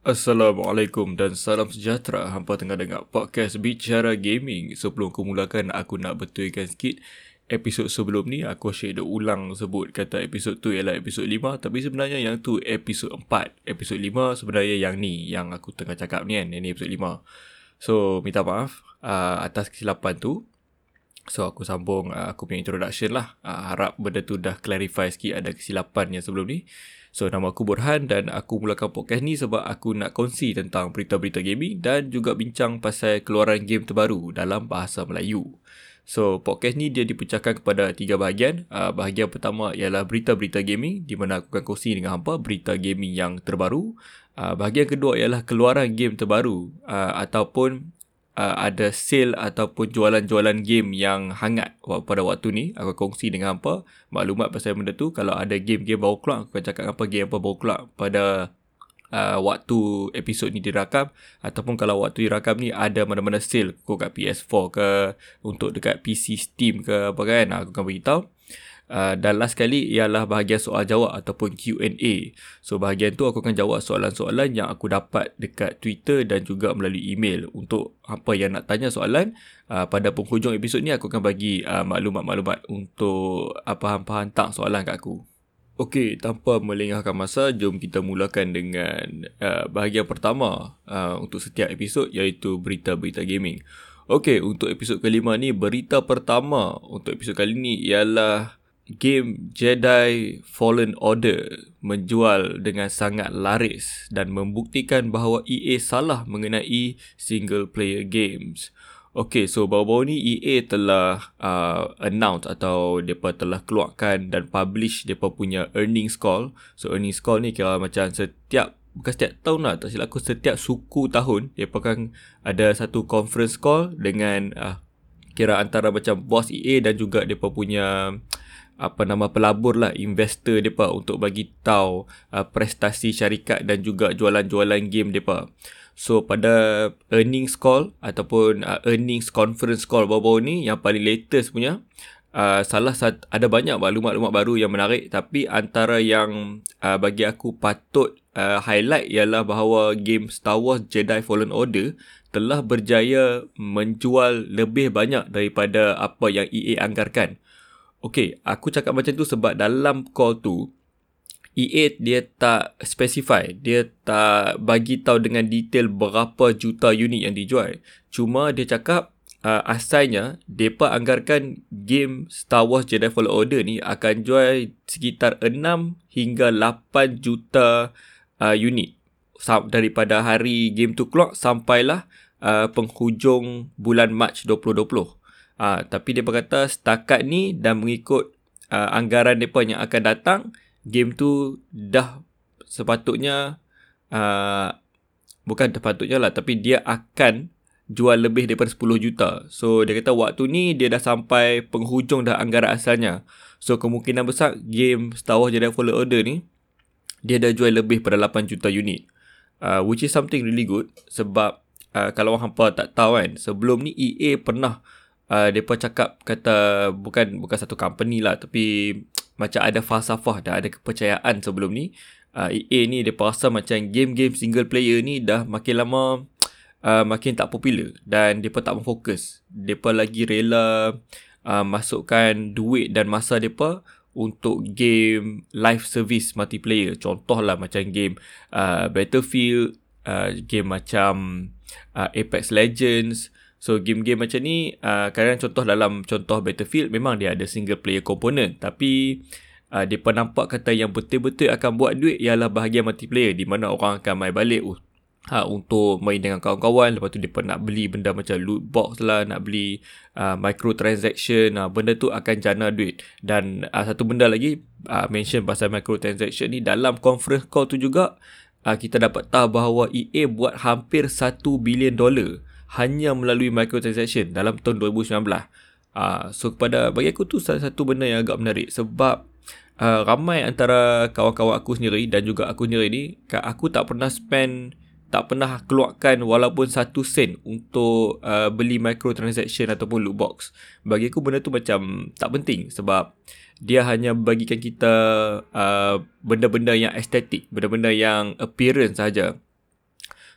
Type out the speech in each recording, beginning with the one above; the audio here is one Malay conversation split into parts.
Assalamualaikum dan salam sejahtera. Hampa tengah dengar podcast Bicara Gaming. Sebelum aku mulakan, aku nak betulkan sikit. Episod sebelum ni, aku asyik dah ulang sebut kata episod tu ialah episod 5. Tapi sebenarnya yang tu episod 4. Episod 5 sebenarnya yang ni, yang aku tengah cakap ni kan. Yang ni episod 5. So, minta maaf uh, atas kesilapan tu. So, aku sambung uh, aku punya introduction lah. Uh, harap benda tu dah clarify sikit ada kesilapan yang sebelum ni. So nama aku Burhan dan aku mulakan podcast ni sebab aku nak kongsi tentang berita-berita gaming dan juga bincang pasal keluaran game terbaru dalam bahasa Melayu. So podcast ni dia dipecahkan kepada tiga bahagian. Uh, bahagian pertama ialah berita-berita gaming di mana aku akan kongsi dengan hampa berita gaming yang terbaru. Uh, bahagian kedua ialah keluaran game terbaru uh, ataupun uh, ada sale ataupun jualan-jualan game yang hangat pada waktu ni. Aku kongsi dengan apa maklumat pasal benda tu. Kalau ada game-game baru keluar aku akan cakap apa game apa baru keluar pada uh, waktu episod ni dirakam. Ataupun kalau waktu dirakam ni ada mana-mana sale kau kat PS4 ke untuk dekat PC Steam ke apa kan. Aku akan beritahu Uh, dan last kali ialah bahagian soal jawab ataupun Q&A. So bahagian tu aku akan jawab soalan-soalan yang aku dapat dekat Twitter dan juga melalui email. Untuk apa yang nak tanya soalan, uh, pada penghujung episod ni aku akan bagi uh, maklumat-maklumat untuk apa hang hantar soalan kat aku. Okey, tanpa melengahkan masa, jom kita mulakan dengan uh, bahagian pertama uh, untuk setiap episod iaitu berita-berita gaming. Okey, untuk episod kelima ni, berita pertama untuk episod kali ni ialah game Jedi Fallen Order menjual dengan sangat laris dan membuktikan bahawa EA salah mengenai single player games. Okay, so baru-baru ni EA telah uh, announce atau mereka telah keluarkan dan publish mereka punya earnings call. So earnings call ni kira macam setiap, bukan setiap tahun lah, tak silap aku setiap suku tahun, mereka akan ada satu conference call dengan uh, kira antara macam boss EA dan juga mereka punya apa nama pelabur lah investor depa untuk bagi tahu uh, prestasi syarikat dan juga jualan-jualan game depa. So pada earnings call ataupun uh, earnings conference call baru-baru ni yang paling latest punya uh, salah satu ada banyak maklumat-maklumat baru yang menarik tapi antara yang uh, bagi aku patut uh, highlight ialah bahawa game Star Wars Jedi Fallen Order telah berjaya menjual lebih banyak daripada apa yang EA anggarkan. Okay, aku cakap macam tu sebab dalam call tu EA dia tak specify, dia tak bagi tahu dengan detail berapa juta unit yang dijual. Cuma dia cakap uh, asalnya depa anggarkan game Star Wars Jedi Fallen Order ni akan jual sekitar 6 hingga 8 juta uh, unit daripada hari game tu keluar sampailah uh, penghujung bulan Mac 2020. Ha, tapi dia berkata setakat ni dan mengikut uh, anggaran mereka yang akan datang, game tu dah sepatutnya, uh, bukan sepatutnya lah, tapi dia akan jual lebih daripada 10 juta. So dia kata waktu ni dia dah sampai penghujung dah anggaran asalnya. So kemungkinan besar game Star Wars Jedi Fallen Order ni, dia dah jual lebih pada 8 juta unit. Uh, which is something really good sebab uh, kalau hampa tak tahu kan, sebelum ni EA pernah uh, depa cakap kata bukan bukan satu company lah tapi macam ada falsafah dah ada kepercayaan sebelum ni. Uh, EA ni depa rasa macam game-game single player ni dah makin lama uh, makin tak popular dan depa tak fokus. Depa lagi rela uh, masukkan duit dan masa depa untuk game live service multiplayer. Contohlah macam game uh, Battlefield uh, game macam uh, Apex Legends So game-game macam ni uh, kadang contoh dalam contoh Battlefield memang dia ada single player component. Tapi uh, dia pun nampak kata yang betul-betul akan buat duit ialah bahagian multiplayer di mana orang akan main balik. Uh, ha, untuk main dengan kawan-kawan. Lepas tu dia pun nak beli benda macam loot box lah nak beli uh, microtransaction. Uh, benda tu akan jana duit. Dan uh, satu benda lagi uh, mention pasal microtransaction ni dalam conference call tu juga uh, kita dapat tahu bahawa EA buat hampir 1 bilion dolar hanya melalui microtransaction dalam tahun 2019. Uh, ah, so kepada bagi aku tu salah satu benda yang agak menarik sebab uh, ramai antara kawan-kawan aku sendiri dan juga aku sendiri ni aku tak pernah spend tak pernah keluarkan walaupun satu sen untuk uh, beli microtransaction ataupun loot box. Bagi aku benda tu macam tak penting sebab dia hanya bagikan kita uh, benda-benda yang estetik, benda-benda yang appearance saja.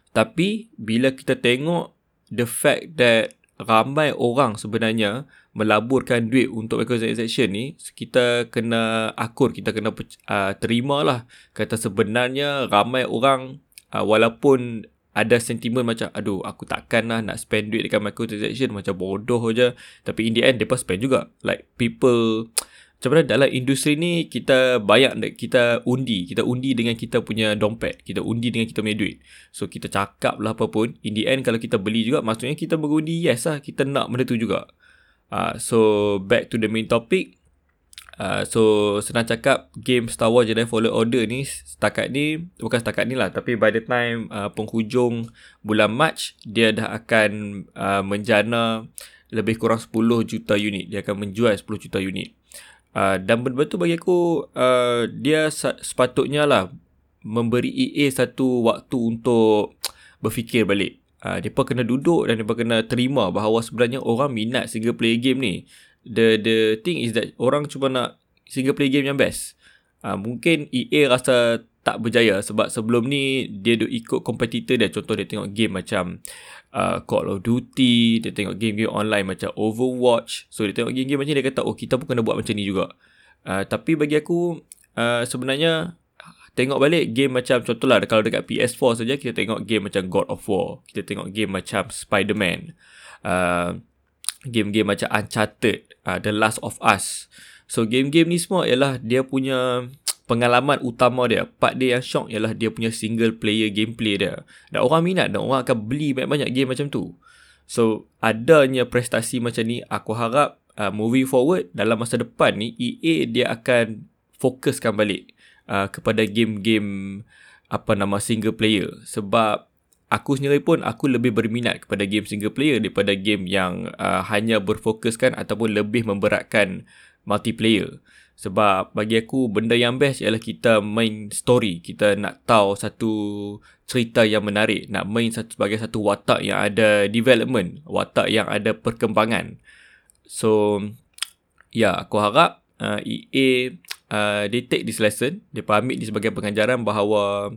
Tapi bila kita tengok the fact that ramai orang sebenarnya melaburkan duit untuk microtransaction ni, kita kena akur, kita kena uh, terima lah. Kata sebenarnya ramai orang uh, walaupun ada sentimen macam aduh aku takkan lah nak spend duit dekat microtransaction macam bodoh je tapi in the end depa spend juga like people mana dalam industri ni kita banyak kita undi kita undi dengan kita punya dompet kita undi dengan kita punya duit. So kita cakap lah apa pun in the end kalau kita beli juga maksudnya kita berundi yes lah kita nak benda tu juga. Uh, so back to the main topic. Uh, so senang cakap game Star Wars Jedi Fallen Order ni setakat ni bukan setakat ni lah tapi by the time uh, penghujung bulan March dia dah akan uh, menjana lebih kurang 10 juta unit. Dia akan menjual 10 juta unit uh, dan tu bagi aku uh, dia sepatutnya lah memberi EA satu waktu untuk berfikir balik uh, mereka kena duduk dan mereka kena terima bahawa sebenarnya orang minat single player game ni the the thing is that orang cuma nak single player game yang best. Uh, mungkin EA rasa tak berjaya sebab sebelum ni dia duk ikut kompetitor dia. Contoh dia tengok game macam uh, Call of Duty, dia tengok game-game online macam Overwatch. So dia tengok game-game macam ni dia kata oh kita pun kena buat macam ni juga. Uh, tapi bagi aku uh, sebenarnya tengok balik game macam contohlah kalau dekat PS4 saja kita tengok game macam God of War, kita tengok game macam Spider-Man. Uh, game-game macam Uncharted, uh, The Last of Us. So game-game ni semua ialah dia punya pengalaman utama dia. Part dia yang shock ialah dia punya single player gameplay dia. Dan orang minat dan orang akan beli banyak-banyak game macam tu. So adanya prestasi macam ni aku harap uh, moving forward dalam masa depan ni EA dia akan fokuskan balik uh, kepada game-game apa nama single player sebab aku sendiri pun aku lebih berminat kepada game single player daripada game yang uh, hanya berfokuskan ataupun lebih memberatkan multiplayer. Sebab bagi aku benda yang best ialah kita main story. Kita nak tahu satu cerita yang menarik. Nak main satu, sebagai satu watak yang ada development. Watak yang ada perkembangan. So, ya aku harap uh, EA uh, they take this lesson. Dia ambil ini sebagai pengajaran bahawa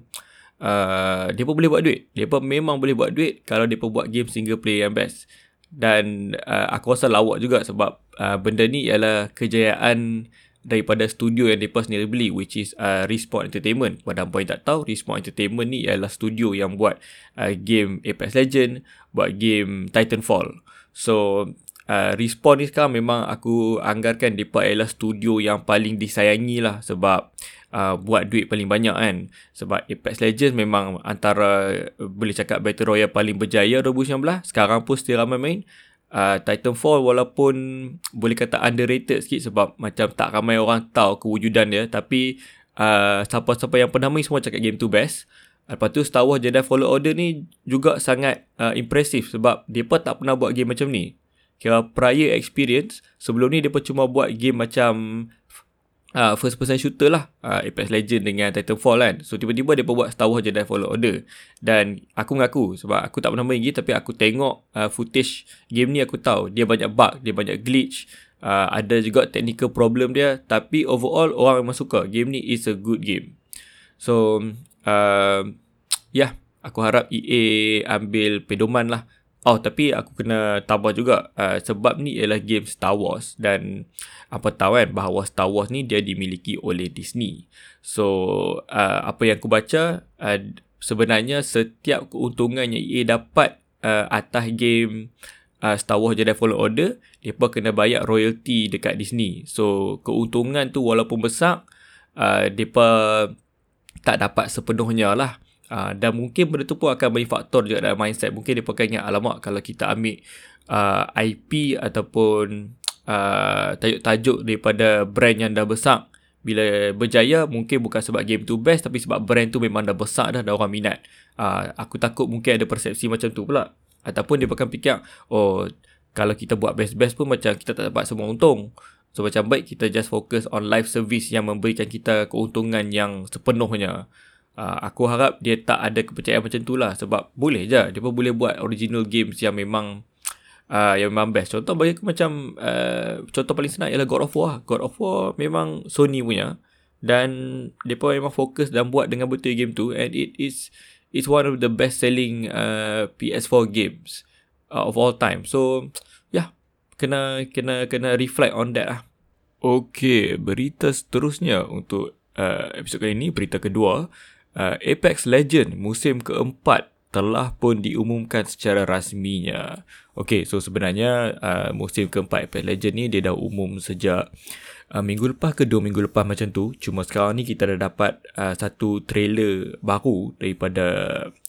uh, dia pun boleh buat duit. Dia pun memang boleh buat duit kalau dia pun buat game single player yang best. Dan uh, aku rasa lawak juga sebab uh, benda ni ialah kejayaan daripada studio yang mereka sendiri beli which is uh, Respawn Entertainment. Pada apa yang tak tahu, Respawn Entertainment ni ialah studio yang buat uh, game Apex Legend, buat game Titanfall. So, uh, Respawn ni sekarang memang aku anggarkan mereka ialah studio yang paling disayangi lah sebab uh, buat duit paling banyak kan. Sebab Apex Legends memang antara uh, boleh cakap Battle Royale paling berjaya 2019 sekarang pun still ramai main. Uh, Titanfall walaupun boleh kata underrated sikit sebab macam tak ramai orang tahu kewujudan dia. Tapi uh, siapa-siapa yang pernah main semua cakap game tu best. Lepas tu Star Wars Jedi Fallen Order ni juga sangat uh, impressive sebab pun tak pernah buat game macam ni. Kira prior experience sebelum ni pun cuma buat game macam uh, first person shooter lah. Uh, Apex Legend dengan Titanfall kan. So tiba-tiba dia buat Star Wars Jedi Fallen Order. Dan aku mengaku sebab aku tak pernah main game tapi aku tengok uh, footage game ni aku tahu dia banyak bug dia banyak glitch. Uh, ada juga technical problem dia. Tapi overall orang memang suka. Game ni is a good game. So uh, ya yeah, aku harap EA ambil pedoman lah Oh tapi aku kena tambah juga uh, sebab ni ialah game Star Wars dan apa tahu kan bahawa Star Wars ni dia dimiliki oleh Disney. So uh, apa yang aku baca uh, sebenarnya setiap keuntungan yang EA dapat uh, atas game uh, Star Wars Jedi Fallen Order depa kena bayar royalty dekat Disney. So keuntungan tu walaupun besar uh, depa tak dapat sepenuhnya lah. Uh, dan mungkin benda tu pun akan bagi faktor juga dalam mindset. Mungkin dia pakai ingat, alamak kalau kita ambil uh, IP ataupun uh, tajuk-tajuk daripada brand yang dah besar. Bila berjaya, mungkin bukan sebab game tu best tapi sebab brand tu memang dah besar dah, dah orang minat. Uh, aku takut mungkin ada persepsi macam tu pula. Ataupun dia akan fikir, oh kalau kita buat best-best pun macam kita tak dapat semua untung. So macam baik kita just fokus on live service yang memberikan kita keuntungan yang sepenuhnya. Uh, aku harap dia tak ada kepercayaan macam tu lah sebab boleh je dia pun boleh buat original games yang memang uh, yang memang best contoh bagi aku macam uh, contoh paling senang ialah God of War God of War memang Sony punya dan dia pun memang fokus dan buat dengan betul game tu and it is it's one of the best selling uh, PS4 games uh, of all time. So yeah, kena kena kena reflect on that lah. Okay, berita seterusnya untuk uh, episod kali ini, berita kedua. Uh, Apex Legend musim keempat telah pun diumumkan secara rasminya. Okay, so sebenarnya uh, musim keempat Apex Legend ni dia dah umum sejak uh, minggu lepas ke dua minggu lepas macam tu. Cuma sekarang ni kita dah dapat uh, satu trailer baru daripada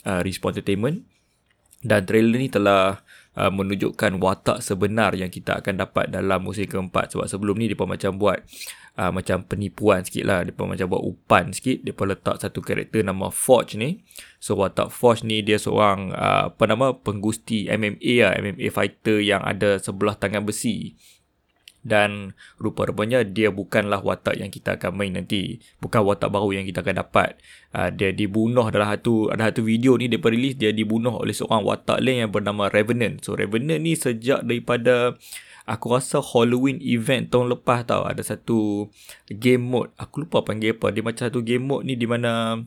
uh, Respawn Entertainment. Dan trailer ni telah uh, menunjukkan watak sebenar yang kita akan dapat dalam musim keempat. Sebab sebelum ni dia pun macam buat uh, macam penipuan sikit lah. Dia pun macam buat upan sikit. Dia pun letak satu karakter nama Forge ni. So watak Forge ni dia seorang uh, apa nama penggusti MMA lah. MMA fighter yang ada sebelah tangan besi dan rupa-rupanya dia bukanlah watak yang kita akan main nanti bukan watak baru yang kita akan dapat uh, dia dibunuh dalam satu ada satu video ni dia rilis dia dibunuh oleh seorang watak lain yang bernama Revenant so Revenant ni sejak daripada aku rasa Halloween event tahun lepas tau ada satu game mode aku lupa panggil apa dia macam satu game mode ni di mana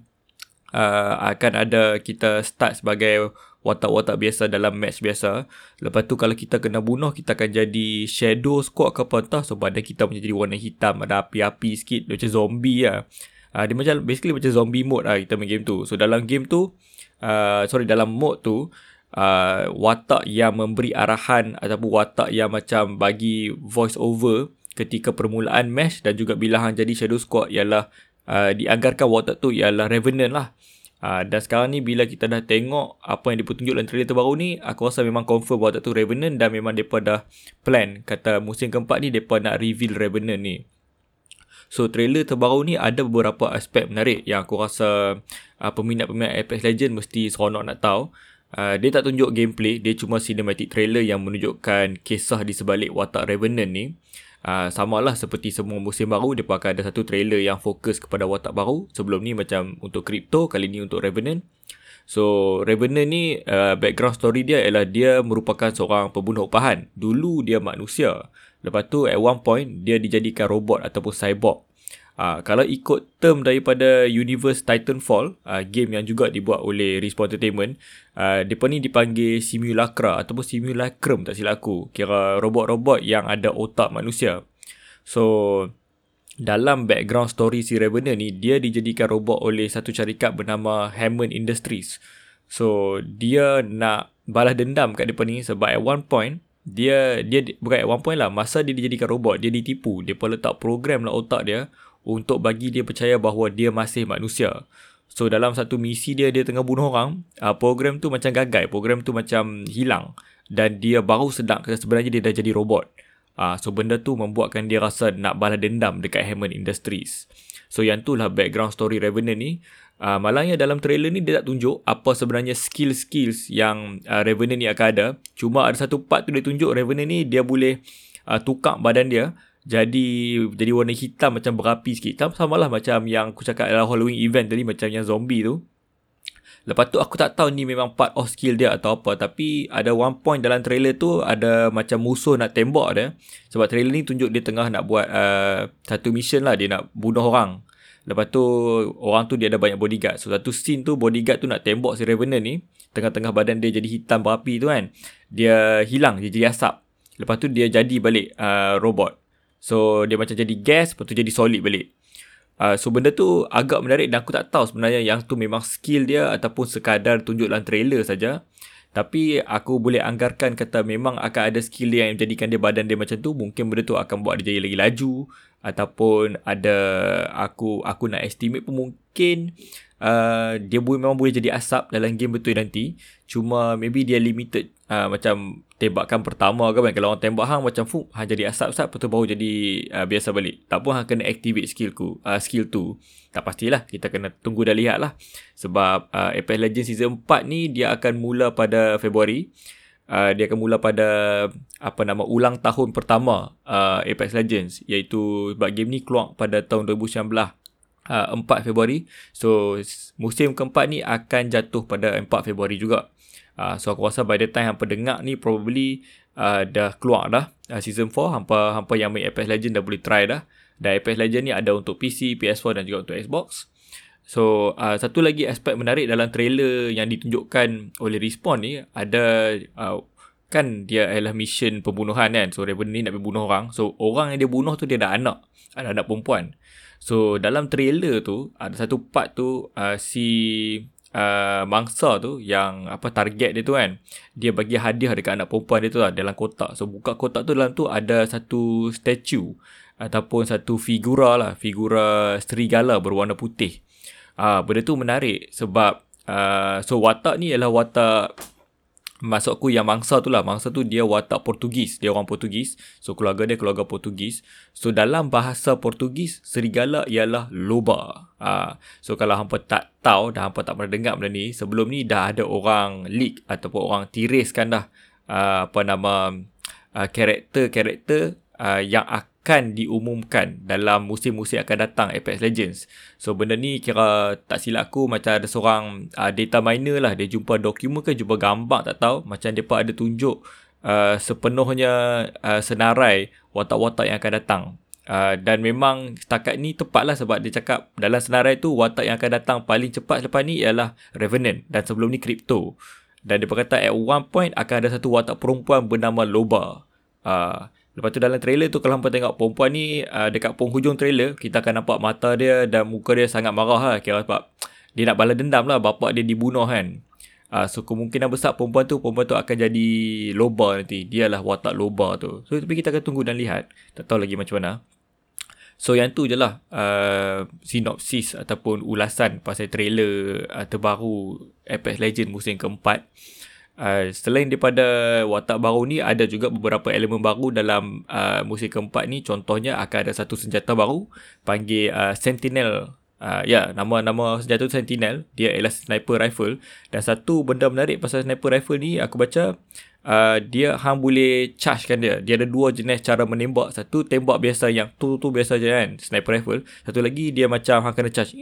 uh, akan ada kita start sebagai watak-watak biasa dalam match biasa. Lepas tu kalau kita kena bunuh, kita akan jadi shadow squad ke apa entah. So badan kita punya jadi warna hitam, ada api-api sikit. Macam zombie lah. Uh, dia macam, basically macam zombie mode lah kita main game tu. So dalam game tu, uh, sorry dalam mode tu, uh, watak yang memberi arahan ataupun watak yang macam bagi voice over ketika permulaan match dan juga bila hang jadi shadow squad ialah uh, dianggarkan watak tu ialah Revenant lah. Uh, dan sekarang ni bila kita dah tengok apa yang dipertunjuk dalam trailer terbaru ni, aku rasa memang confirm bahawa tu Revenant dan memang mereka dah plan kata musim keempat ni mereka nak reveal Revenant ni. So trailer terbaru ni ada beberapa aspek menarik yang aku rasa uh, peminat-peminat Apex Legends mesti seronok nak tahu. Uh, dia tak tunjuk gameplay, dia cuma cinematic trailer yang menunjukkan kisah di sebalik watak Revenant ni. Uh, sama lah seperti semua musim baru Dia akan ada satu trailer yang fokus kepada watak baru. Sebelum ni macam untuk crypto Kali ni untuk Revenant. So Revenant ni uh, background story dia ialah dia merupakan seorang pembunuh upahan Dulu dia manusia. Lepas tu at one point dia dijadikan robot ataupun cyborg Uh, kalau ikut term daripada Universe Titanfall, uh, game yang juga dibuat oleh Respawn Entertainment, uh, dia ni dipanggil Simulacra ataupun Simulacrum tak silap aku. Kira robot-robot yang ada otak manusia. So, dalam background story si Revenant ni, dia dijadikan robot oleh satu syarikat bernama Hammond Industries. So, dia nak balas dendam kat depan ni sebab at one point, dia dia bukan at one point lah masa dia dijadikan robot dia ditipu dia pun letak program lah otak dia untuk bagi dia percaya bahawa dia masih manusia. So dalam satu misi dia dia tengah bunuh orang, uh, program tu macam gagal, program tu macam hilang dan dia baru sedar sebenarnya dia dah jadi robot. Uh, so benda tu membuatkan dia rasa nak balas dendam dekat Hammond Industries. So yang tu lah background story Revenant ni. Uh, malangnya dalam trailer ni dia tak tunjuk apa sebenarnya skill-skills yang uh, Revenant ni akan ada. Cuma ada satu part tu dia tunjuk Revenant ni dia boleh uh, tukar badan dia jadi jadi warna hitam macam berapi sikit. Sama samalah macam yang aku cakap dalam Halloween event tadi macam yang zombie tu. Lepas tu aku tak tahu ni memang part of skill dia atau apa tapi ada one point dalam trailer tu ada macam musuh nak tembak dia. Sebab trailer ni tunjuk dia tengah nak buat uh, satu mission lah dia nak bunuh orang. Lepas tu orang tu dia ada banyak bodyguard. So satu scene tu bodyguard tu nak tembak si Revenant ni. Tengah-tengah badan dia jadi hitam berapi tu kan. Dia hilang, dia jadi asap. Lepas tu dia jadi balik uh, robot. So dia macam jadi gas Lepas tu jadi solid balik uh, So benda tu agak menarik Dan aku tak tahu sebenarnya Yang tu memang skill dia Ataupun sekadar tunjuk dalam trailer saja. Tapi aku boleh anggarkan kata memang akan ada skill dia yang menjadikan dia badan dia macam tu. Mungkin benda tu akan buat dia jadi lagi laju. Ataupun ada aku aku nak estimate pun mungkin uh, dia boleh, memang boleh jadi asap dalam game betul nanti. Cuma maybe dia limited uh, macam tembakan pertama ke kan. Kalau orang tembak hang macam fu, hang jadi asap-asap betul baru jadi uh, biasa balik. Tak pun hang kena activate skill ku, uh, skill tu. Tak pastilah, kita kena tunggu dah lihat lah. Sebab uh, Apex Legends Season 4 ni dia akan mula pada Februari. Uh, dia akan mula pada apa nama ulang tahun pertama uh, Apex Legends iaitu sebab game ni keluar pada tahun 2019 uh, 4 Februari. So musim keempat ni akan jatuh pada 4 Februari juga. Uh, so aku rasa by the time hampa dengar ni probably uh, dah keluar dah uh, season 4 hampa hampa yang main Apex Legend dah boleh try dah. Dan Apex Legend ni ada untuk PC, PS4 dan juga untuk Xbox. So uh, satu lagi aspek menarik dalam trailer yang ditunjukkan oleh Respawn ni ada uh, kan dia adalah mission pembunuhan kan. So Revenant ni nak bunuh orang. So orang yang dia bunuh tu dia ada anak. Ada anak perempuan. So dalam trailer tu ada satu part tu uh, si uh, mangsa tu yang apa target dia tu kan dia bagi hadiah dekat anak perempuan dia tu lah dalam kotak. So buka kotak tu dalam tu ada satu statue ataupun satu figura lah, figura serigala berwarna putih. Ah, benda tu menarik sebab uh, so watak ni adalah watak masuk aku yang mangsa tu lah. Mangsa tu dia watak Portugis. Dia orang Portugis. So keluarga dia keluarga Portugis. So dalam bahasa Portugis, serigala ialah loba. Uh, so kalau hampa tak tahu dah hampa tak pernah dengar benda ni. Sebelum ni dah ada orang leak ataupun orang tiriskan dah uh, apa nama uh, karakter-karakter uh, yang akan diumumkan dalam musim-musim akan datang Apex Legends. So benda ni kira tak silap aku macam ada seorang uh, data miner lah dia jumpa dokumen ke jumpa gambar tak tahu macam depa ada tunjuk uh, sepenuhnya uh, senarai watak-watak yang akan datang. Uh, dan memang setakat ni tepat lah sebab dia cakap dalam senarai tu watak yang akan datang paling cepat selepas ni ialah Revenant dan sebelum ni Crypto. Dan dia berkata at one point akan ada satu watak perempuan bernama Loba. Uh, Lepas tu dalam trailer tu kalau hampa tengok perempuan ni uh, dekat penghujung trailer kita akan nampak mata dia dan muka dia sangat marah lah kira sebab dia nak balas dendam lah bapak dia dibunuh kan. Uh, so kemungkinan besar perempuan tu perempuan tu akan jadi loba nanti. Dialah watak loba tu. So tapi kita akan tunggu dan lihat. Tak tahu lagi macam mana. So yang tu je lah uh, sinopsis ataupun ulasan pasal trailer uh, terbaru Apex Legends musim keempat. Uh, selain daripada watak baru ni ada juga beberapa elemen baru dalam uh, musim keempat ni. Contohnya akan ada satu senjata baru panggil uh, Sentinel. Uh, ya nama nama senjata tu Sentinel. Dia ialah sniper rifle. Dan satu benda menarik pasal sniper rifle ni aku baca uh, dia hang boleh charge kan dia. Dia ada dua jenis cara menembak. Satu tembak biasa yang tu tu biasa je kan sniper rifle. Satu lagi dia macam hang kena charge.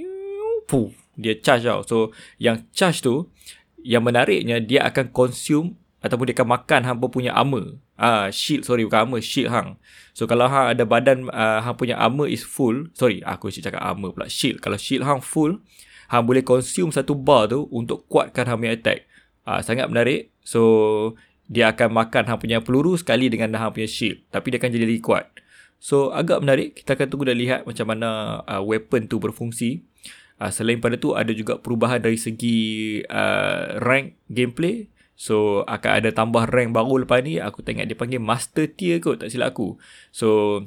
Puh, dia charge tau. So yang charge tu yang menariknya dia akan consume ataupun dia akan makan hang punya armor. Ah, shield sorry bukan armor, shield hang. So kalau hang ada badan uh, hang punya armor is full, sorry aku mesti cakap armor pula, shield. Kalau shield hang full, hang boleh consume satu bar tu untuk kuatkan hang punya attack. Ah, sangat menarik. So dia akan makan hang punya peluru sekali dengan hang punya shield, tapi dia akan jadi lebih kuat. So agak menarik, kita akan tunggu dan lihat macam mana uh, weapon tu berfungsi. Uh, selain pada tu ada juga perubahan dari segi uh, rank gameplay. So akan ada tambah rank baru lepas ni. Aku tengok dia panggil master tier kot tak silap aku. So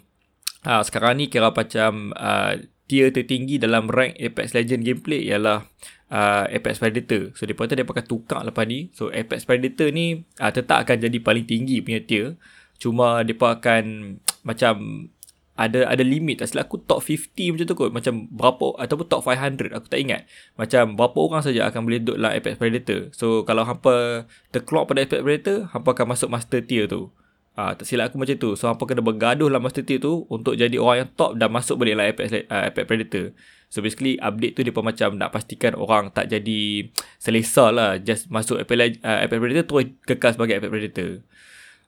uh, sekarang ni kira macam uh, tier tertinggi dalam rank Apex Legend gameplay ialah uh, Apex Predator. So dia kata dia pakai tukar lepas ni. So Apex Predator ni uh, tetap akan jadi paling tinggi punya tier. Cuma dia akan macam ada ada limit tak? Silap aku top 50 macam tu kot. Macam berapa ataupun top 500 aku tak ingat. Macam berapa orang saja akan boleh duduk dalam Apex Predator. So kalau hampa terkeluar pada Apex Predator hampa akan masuk master tier tu. Ah, tak silap aku macam tu. So hampa kena bergaduh dalam master tier tu untuk jadi orang yang top dan masuk balik dalam Apex, uh, Apex Predator. So basically update tu dia pun macam nak pastikan orang tak jadi selesa lah. Just masuk Apex, uh, Apex Predator terus kekal sebagai Apex Predator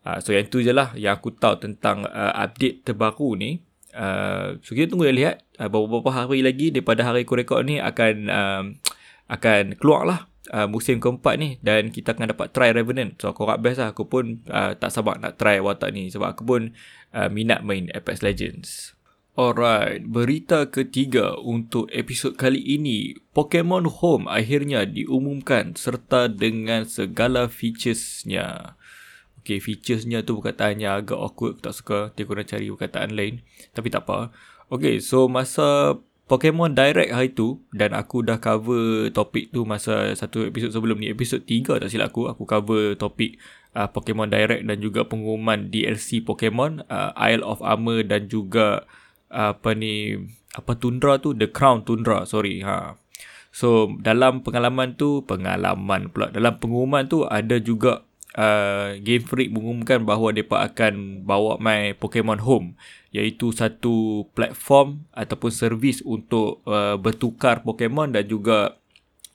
Uh, so yang tu je lah yang aku tahu tentang uh, update terbaru ni. Uh, so kita tunggu dan lihat uh, beberapa hari lagi daripada hari aku rekod ni akan um, akan keluar lah uh, musim keempat ni dan kita akan dapat try Revenant. So aku harap best lah aku pun uh, tak sabar nak try watak ni sebab aku pun uh, minat main Apex Legends. Alright, berita ketiga untuk episod kali ini. Pokemon Home akhirnya diumumkan serta dengan segala featuresnya. Okay, featuresnya tu perkataannya agak awkward. Aku tak suka. Dia kurang cari perkataan lain. Tapi tak apa. Okay, so masa Pokemon Direct hari tu dan aku dah cover topik tu masa satu episod sebelum ni. Episod 3 tak silap aku. Aku cover topik uh, Pokemon Direct dan juga pengumuman DLC Pokemon. Uh, Isle of Armor dan juga uh, apa ni... Apa Tundra tu? The Crown Tundra. Sorry. Ha. So, dalam pengalaman tu... Pengalaman pula. Dalam pengumuman tu ada juga uh, Game Freak mengumumkan bahawa mereka akan bawa My Pokemon Home iaitu satu platform ataupun servis untuk uh, bertukar Pokemon dan juga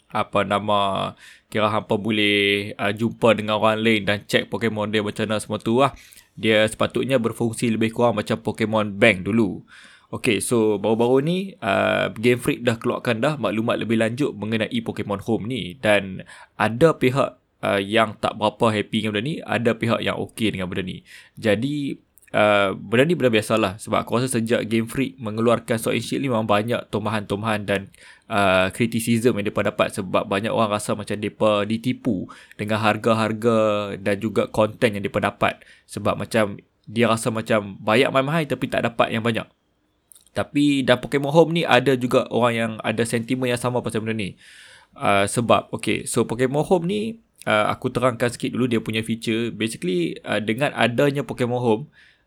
apa nama kira hampa boleh uh, jumpa dengan orang lain dan check Pokemon dia macam mana semua tu lah. Dia sepatutnya berfungsi lebih kurang macam Pokemon Bank dulu. Okay, so baru-baru ni uh, Game Freak dah keluarkan dah maklumat lebih lanjut mengenai Pokemon Home ni dan ada pihak uh, yang tak berapa happy dengan benda ni, ada pihak yang okay dengan benda ni. Jadi uh, benda ni benda biasalah sebab aku rasa sejak Game Freak mengeluarkan Sword and Shield ni memang banyak tomahan-tomahan dan uh, criticism yang mereka dapat sebab banyak orang rasa macam mereka ditipu dengan harga-harga dan juga konten yang mereka dapat sebab macam dia rasa macam bayar mahal-mahal tapi tak dapat yang banyak. Tapi dalam Pokemon Home ni ada juga orang yang ada sentimen yang sama pasal benda ni. Uh, sebab, okay, so Pokemon Home ni, uh, aku terangkan sikit dulu dia punya feature. Basically, uh, dengan adanya Pokemon Home,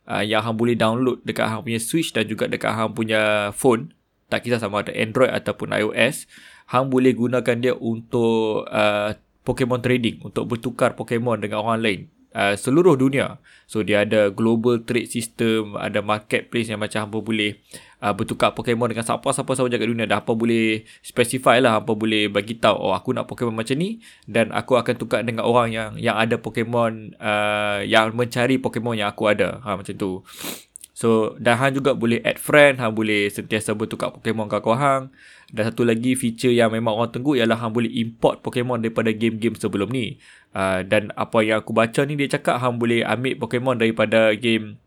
uh, yang hang boleh download dekat hang punya Switch dan juga dekat hang punya phone, tak kisah sama ada Android ataupun iOS, hang boleh gunakan dia untuk uh, Pokemon trading, untuk bertukar Pokemon dengan orang lain uh, seluruh dunia. So dia ada global trade system, ada marketplace yang macam hampa boleh uh, bertukar Pokemon dengan siapa-siapa sahaja kat dunia. Dah apa boleh specify lah, apa boleh bagi tahu oh aku nak Pokemon macam ni dan aku akan tukar dengan orang yang yang ada Pokemon uh, yang mencari Pokemon yang aku ada. Ha macam tu. So, dan hang juga boleh add friend, hang boleh sentiasa bertukar Pokemon kat kau hang. Dan satu lagi feature yang memang orang tunggu ialah hang boleh import Pokemon daripada game-game sebelum ni. Uh, dan apa yang aku baca ni dia cakap hang boleh ambil Pokemon daripada game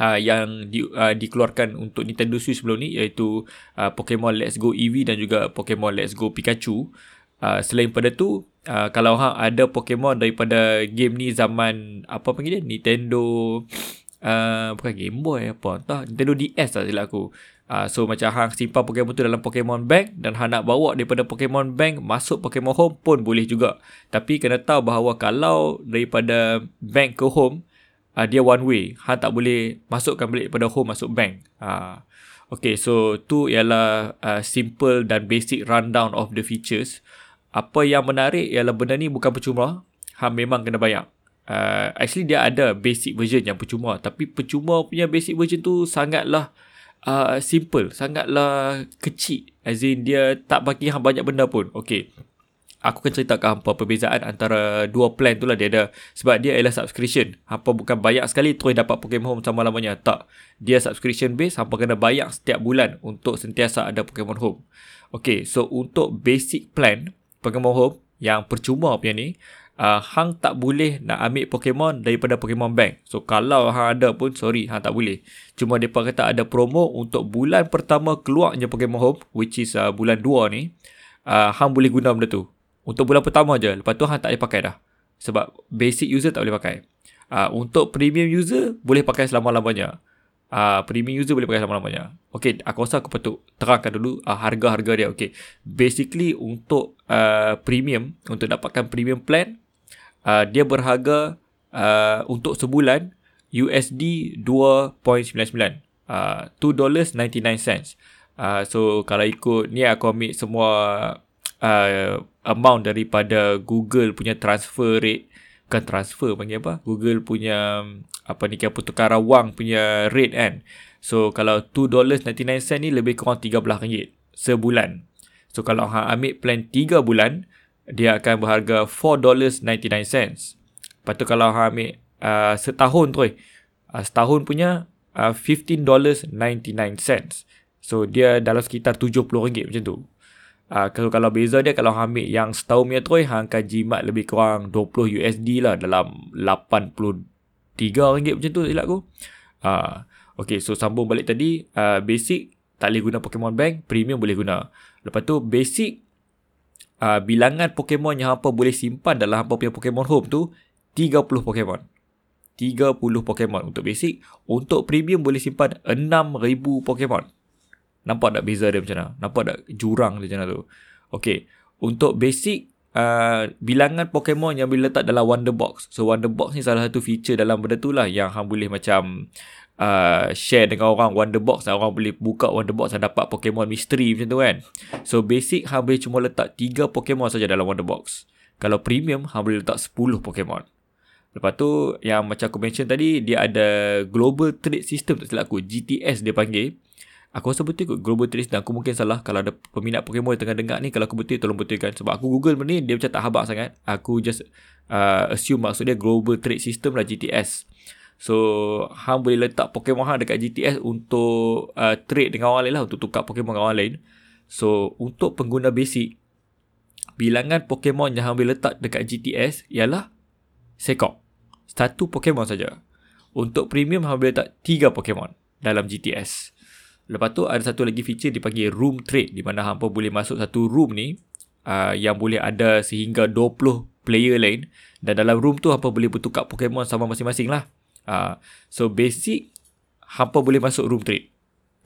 uh, yang di, uh, dikeluarkan untuk Nintendo Switch sebelum ni iaitu uh, Pokemon Let's Go Eevee dan juga Pokemon Let's Go Pikachu. Uh, selain pada tu, uh, kalau hang ada Pokemon daripada game ni zaman apa panggil dia? Nintendo uh, bukan Game Boy apa entah Nintendo DS lah silap aku Uh, so macam hang simpan Pokemon tu dalam Pokemon Bank dan hang nak bawa daripada Pokemon Bank masuk Pokemon Home pun boleh juga. Tapi kena tahu bahawa kalau daripada bank ke home uh, dia one way. Hang tak boleh masukkan balik daripada home masuk bank. Uh, okay so tu ialah uh, simple dan basic rundown of the features. Apa yang menarik ialah benda ni bukan percuma. Hang memang kena bayar. Uh, actually dia ada basic version yang percuma. Tapi percuma punya basic version tu sangatlah uh, simple, sangatlah kecil. As in dia tak bagi hang banyak benda pun. Okay. Aku akan ceritakan apa perbezaan antara dua plan tu lah dia ada. Sebab dia adalah subscription. Hampa bukan bayar sekali terus dapat Pokemon Home sama lamanya. Tak. Dia subscription base. Hampa kena bayar setiap bulan untuk sentiasa ada Pokemon Home. Okay. So untuk basic plan Pokemon Home yang percuma punya ni uh, hang tak boleh nak ambil Pokemon daripada Pokemon Bank. So kalau hang ada pun sorry hang tak boleh. Cuma depa kata ada promo untuk bulan pertama keluarnya Pokemon Home which is uh, bulan 2 ni. Uh, hang boleh guna benda tu. Untuk bulan pertama je. Lepas tu hang tak boleh pakai dah. Sebab basic user tak boleh pakai. Uh, untuk premium user boleh pakai selama-lamanya. Uh, premium user boleh pakai selama-lamanya. Okay, aku rasa aku patut terangkan dulu uh, harga-harga dia. Okay, basically untuk uh, premium, untuk dapatkan premium plan, uh, dia berharga uh, untuk sebulan USD 2.99 uh, 2 dollars 99 cents uh, so kalau ikut ni aku ambil semua uh, amount daripada Google punya transfer rate bukan transfer panggil apa Google punya apa ni kira pertukaran wang punya rate kan so kalau 2 dollars 99 cents ni lebih kurang 13 ringgit sebulan so kalau hang ambil plan 3 bulan dia akan berharga $4.99. Lepas tu kalau hang ambil uh, setahun tu, uh, setahun punya uh, $15.99. So dia dalam sekitar RM70 macam tu. Uh, kalau kalau beza dia kalau ambil yang setahun punya tu, hang akan jimat lebih kurang 20 USD lah dalam 83 ringgit macam tu silap aku. Uh, okay, so sambung balik tadi. Uh, basic tak boleh guna Pokemon Bank, premium boleh guna. Lepas tu basic uh, bilangan Pokemon yang hampa boleh simpan dalam hampa punya Pokemon Home tu 30 Pokemon. 30 Pokemon untuk basic. Untuk premium boleh simpan 6000 Pokemon. Nampak tak beza dia macam mana? Nampak tak jurang dia macam mana tu? Okay. Untuk basic, uh, bilangan Pokemon yang boleh letak dalam Wonder Box. So Wonder Box ni salah satu feature dalam benda tu lah yang hang boleh macam uh, share dengan orang wonder box orang boleh buka wonder box dan dapat Pokemon mystery macam tu kan. So basic hang boleh cuma letak 3 Pokemon saja dalam wonder box. Kalau premium hang boleh letak 10 Pokemon. Lepas tu yang macam aku mention tadi dia ada global trade system tak silap aku GTS dia panggil. Aku rasa betul kot global trade dan aku mungkin salah kalau ada peminat Pokemon yang tengah dengar ni kalau aku betul tolong betulkan sebab aku google benda ni dia macam tak habaq sangat. Aku just uh, assume maksud dia global trade system lah GTS. So hang boleh letak Pokemon hang dekat GTS untuk uh, trade dengan orang lain lah untuk tukar Pokemon dengan orang lain. So untuk pengguna basic bilangan Pokemon yang hang boleh letak dekat GTS ialah sekok. Satu Pokemon saja. Untuk premium hang boleh letak tiga Pokemon dalam GTS. Lepas tu ada satu lagi feature dipanggil room trade di mana hangpa boleh masuk satu room ni uh, yang boleh ada sehingga 20 player lain dan dalam room tu hangpa boleh bertukar Pokemon sama masing-masing lah. Uh, so basic hangpa boleh masuk room trade.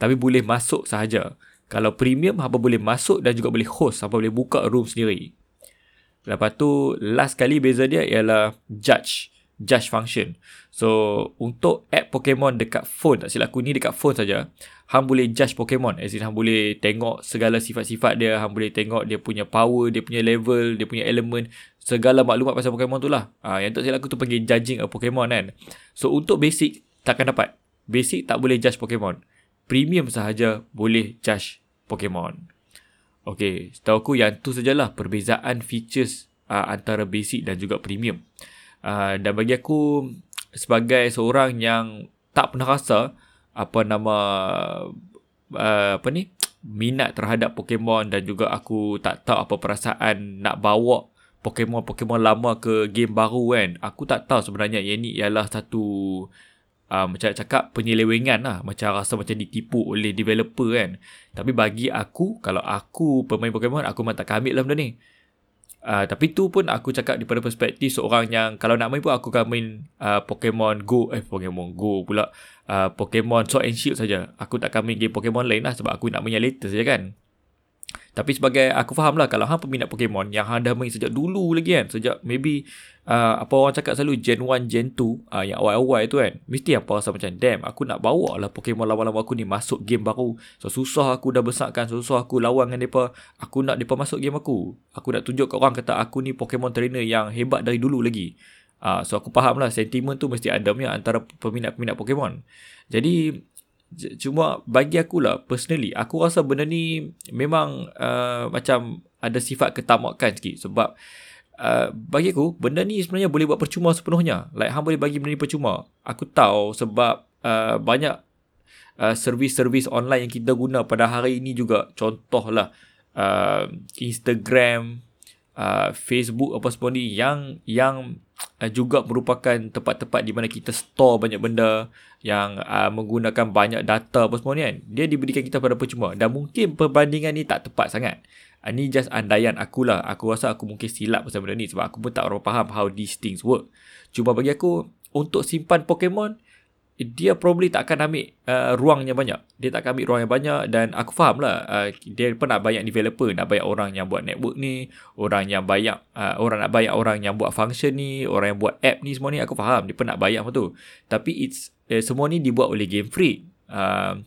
Tapi boleh masuk sahaja. Kalau premium hangpa boleh masuk dan juga boleh host hangpa boleh buka room sendiri. Lepas tu last kali beza dia ialah judge judge function. So untuk app Pokemon dekat phone tak silap aku ni dekat phone saja hang boleh judge Pokemon. As in hang boleh tengok segala sifat-sifat dia hang boleh tengok dia punya power dia punya level dia punya element segala maklumat pasal Pokemon tu lah. Ha, yang tak silap aku tu panggil judging a Pokemon kan? So untuk basic takkan dapat. Basic tak boleh judge Pokemon. Premium sahaja boleh judge Pokemon. Okay, setahu aku yang tu sajalah perbezaan features uh, antara basic dan juga premium. Uh, dan bagi aku sebagai seorang yang tak pernah rasa apa nama uh, apa ni minat terhadap Pokemon dan juga aku tak tahu apa perasaan nak bawa Pokemon-Pokemon lama ke game baru kan. Aku tak tahu sebenarnya yang ni ialah satu uh, macam cakap penyelewengan lah. Macam rasa macam ditipu oleh developer kan. Tapi bagi aku, kalau aku pemain Pokemon, aku memang tak ambil lah benda ni. Uh, tapi tu pun aku cakap daripada perspektif seorang yang kalau nak main pun aku akan main uh, Pokemon Go eh Pokemon Go pula uh, Pokemon Sword and Shield saja. Aku tak akan main game Pokemon lain lah sebab aku nak main yang latest saja kan. Tapi sebagai aku faham lah kalau hang peminat Pokemon yang hang dah main sejak dulu lagi kan. Sejak maybe uh, apa orang cakap selalu Gen 1, Gen 2 uh, yang awal-awal tu kan. Mesti apa rasa macam damn aku nak bawa lah Pokemon lawan-lawan aku ni masuk game baru. So susah aku dah besarkan, susah aku lawan dengan mereka. Aku nak mereka masuk game aku. Aku nak tunjuk kat orang kata aku ni Pokemon trainer yang hebat dari dulu lagi. Uh, so aku faham lah sentimen tu mesti ada antara peminat-peminat Pokemon. Jadi Cuma bagi aku lah personally aku rasa benda ni memang uh, macam ada sifat ketamakan sikit sebab bagi aku benda ni sebenarnya boleh buat percuma sepenuhnya. Like hang boleh bagi benda ni percuma. Aku tahu sebab uh, banyak uh, servis-servis online yang kita guna pada hari ini juga contohlah uh, Instagram, uh, Facebook apa semua ni yang yang uh, juga merupakan tempat-tempat di mana kita store banyak benda yang uh, menggunakan banyak data apa semua ni kan dia diberikan kita pada percuma dan mungkin perbandingan ni tak tepat sangat uh, ni just andaian aku lah aku rasa aku mungkin silap pasal benda ni sebab aku pun tak berapa faham how these things work cuma bagi aku untuk simpan Pokemon dia probably tak akan ambil uh, ruang yang banyak. Dia tak akan ambil ruang yang banyak dan aku faham lah uh, dia pun nak banyak developer, nak banyak orang yang buat network ni, orang yang banyak uh, orang nak banyak orang yang buat function ni, orang yang buat app ni semua ni aku faham dia pun nak banyak macam tu. Tapi it's eh, semua ni dibuat oleh Game Freak. Uh,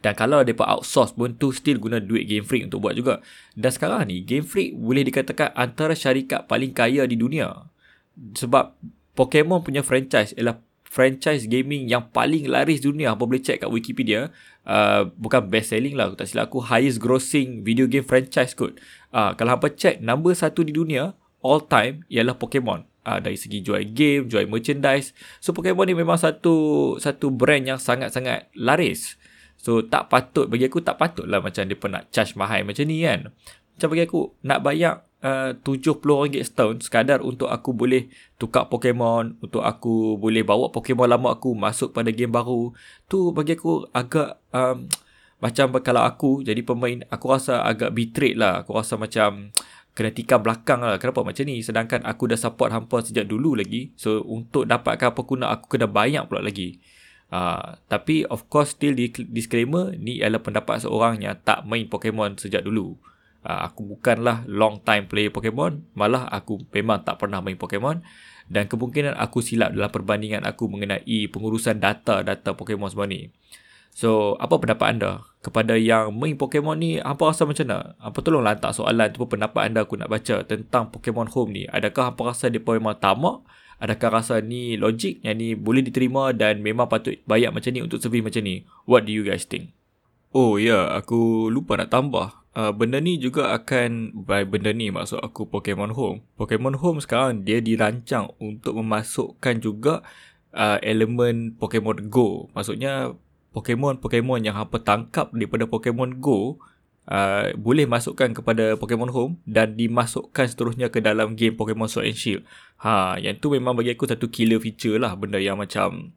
dan kalau dia outsource pun tu still guna duit Game Freak untuk buat juga. Dan sekarang ni Game Freak boleh dikatakan antara syarikat paling kaya di dunia. Sebab Pokemon punya franchise ialah franchise gaming yang paling laris dunia. Apa boleh check kat Wikipedia? Uh, bukan best selling lah tak silap. Aku highest grossing video game franchise kot. Uh, kalau hampa check number satu di dunia all time ialah Pokemon. Uh, dari segi jual game jual merchandise. So Pokemon ni memang satu satu brand yang sangat-sangat laris so tak patut bagi aku tak patut lah macam dia pernah charge mahal macam ni kan macam bagi aku nak bayar uh, RM70 setahun sekadar untuk aku boleh tukar Pokemon, untuk aku boleh bawa Pokemon lama aku masuk pada game baru. Tu bagi aku agak um, macam kalau aku jadi pemain, aku rasa agak betrayed lah. Aku rasa macam kena tikam belakang lah. Kenapa macam ni? Sedangkan aku dah support hampa sejak dulu lagi. So, untuk dapatkan apa guna, aku kena bayar pula lagi. Uh, tapi of course still disclaimer ni adalah pendapat seorang yang tak main Pokemon sejak dulu. Uh, aku bukanlah long time player Pokemon, malah aku memang tak pernah main Pokemon dan kemungkinan aku silap dalam perbandingan aku mengenai pengurusan data-data Pokemon semua ni. So, apa pendapat anda kepada yang main Pokemon ni? Apa rasa macam mana? Apa tolonglah hantar soalan tu pendapat anda aku nak baca tentang Pokemon Home ni. Adakah apa rasa dia memang tamak? Adakah rasa ni logik yang ni boleh diterima dan memang patut bayar macam ni untuk servis macam ni? What do you guys think? Oh ya, yeah, aku lupa nak tambah uh, benda ni juga akan by benda ni maksud aku Pokemon Home. Pokemon Home sekarang dia dirancang untuk memasukkan juga uh, elemen Pokemon Go. Maksudnya Pokemon-Pokemon yang hampa tangkap daripada Pokemon Go uh, boleh masukkan kepada Pokemon Home dan dimasukkan seterusnya ke dalam game Pokemon Sword and Shield. Ha, yang tu memang bagi aku satu killer feature lah benda yang macam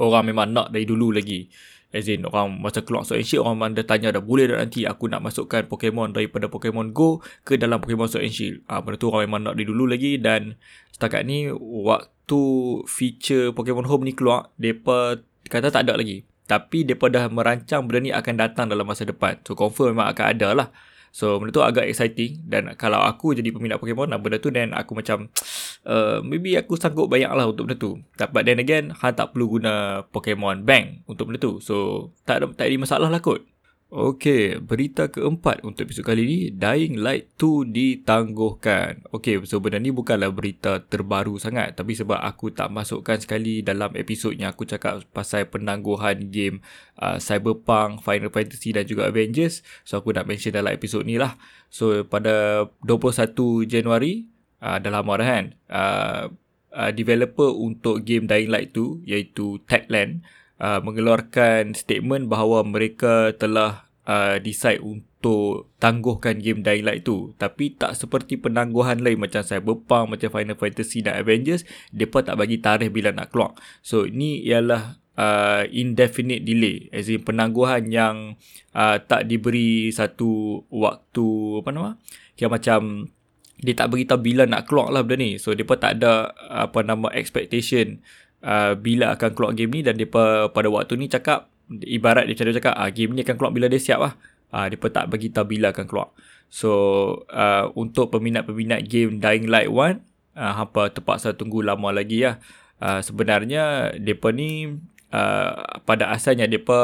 orang memang nak dari dulu lagi. As in orang masa keluar Sword and Shield orang memang dah tanya dah boleh dah nanti aku nak masukkan Pokemon daripada Pokemon Go ke dalam Pokemon Sword and Shield. Ha, benda tu orang memang nak dari dulu lagi dan setakat ni waktu feature Pokemon Home ni keluar, depa kata tak ada lagi. Tapi mereka dah merancang benda ni akan datang dalam masa depan. So confirm memang akan ada lah. So benda tu agak exciting. Dan kalau aku jadi peminat Pokemon lah benda tu then aku macam uh, maybe aku sanggup bayar lah untuk benda tu. But then again, Han tak perlu guna Pokemon Bank untuk benda tu. So tak ada, tak ada masalah lah kot. Okey, berita keempat untuk episod kali ini, Dying Light 2 ditangguhkan. Okey, so benda ni bukanlah berita terbaru sangat, tapi sebab aku tak masukkan sekali dalam episodnya aku cakap pasal penangguhan game uh, Cyberpunk, Final Fantasy dan juga Avengers, so aku nak mention dalam episod ni lah. So pada 21 Januari, uh, dah lama dah kan, uh, uh, developer untuk game Dying Light 2 iaitu Techland, uh, mengeluarkan statement bahawa mereka telah uh, decide untuk tangguhkan game Dying Light tu. Tapi tak seperti penangguhan lain macam Cyberpunk macam Final Fantasy dan Avengers depa tak bagi tarikh bila nak keluar. So ini ialah uh, indefinite delay. As in penangguhan yang uh, tak diberi satu waktu apa nama? Kira macam dia tak beritahu bila nak keluar lah benda ni. So depa tak ada apa nama expectation uh, bila akan keluar game ni dan depa pada waktu ni cakap ibarat dia macam cakap ah game ni akan keluar bila dia siap lah. Ah depa tak bagi tahu bila akan keluar. So uh, untuk peminat-peminat game Dying Light 1 uh, hampa terpaksa tunggu lama lagi lah. Uh, sebenarnya depa ni uh, pada asalnya depa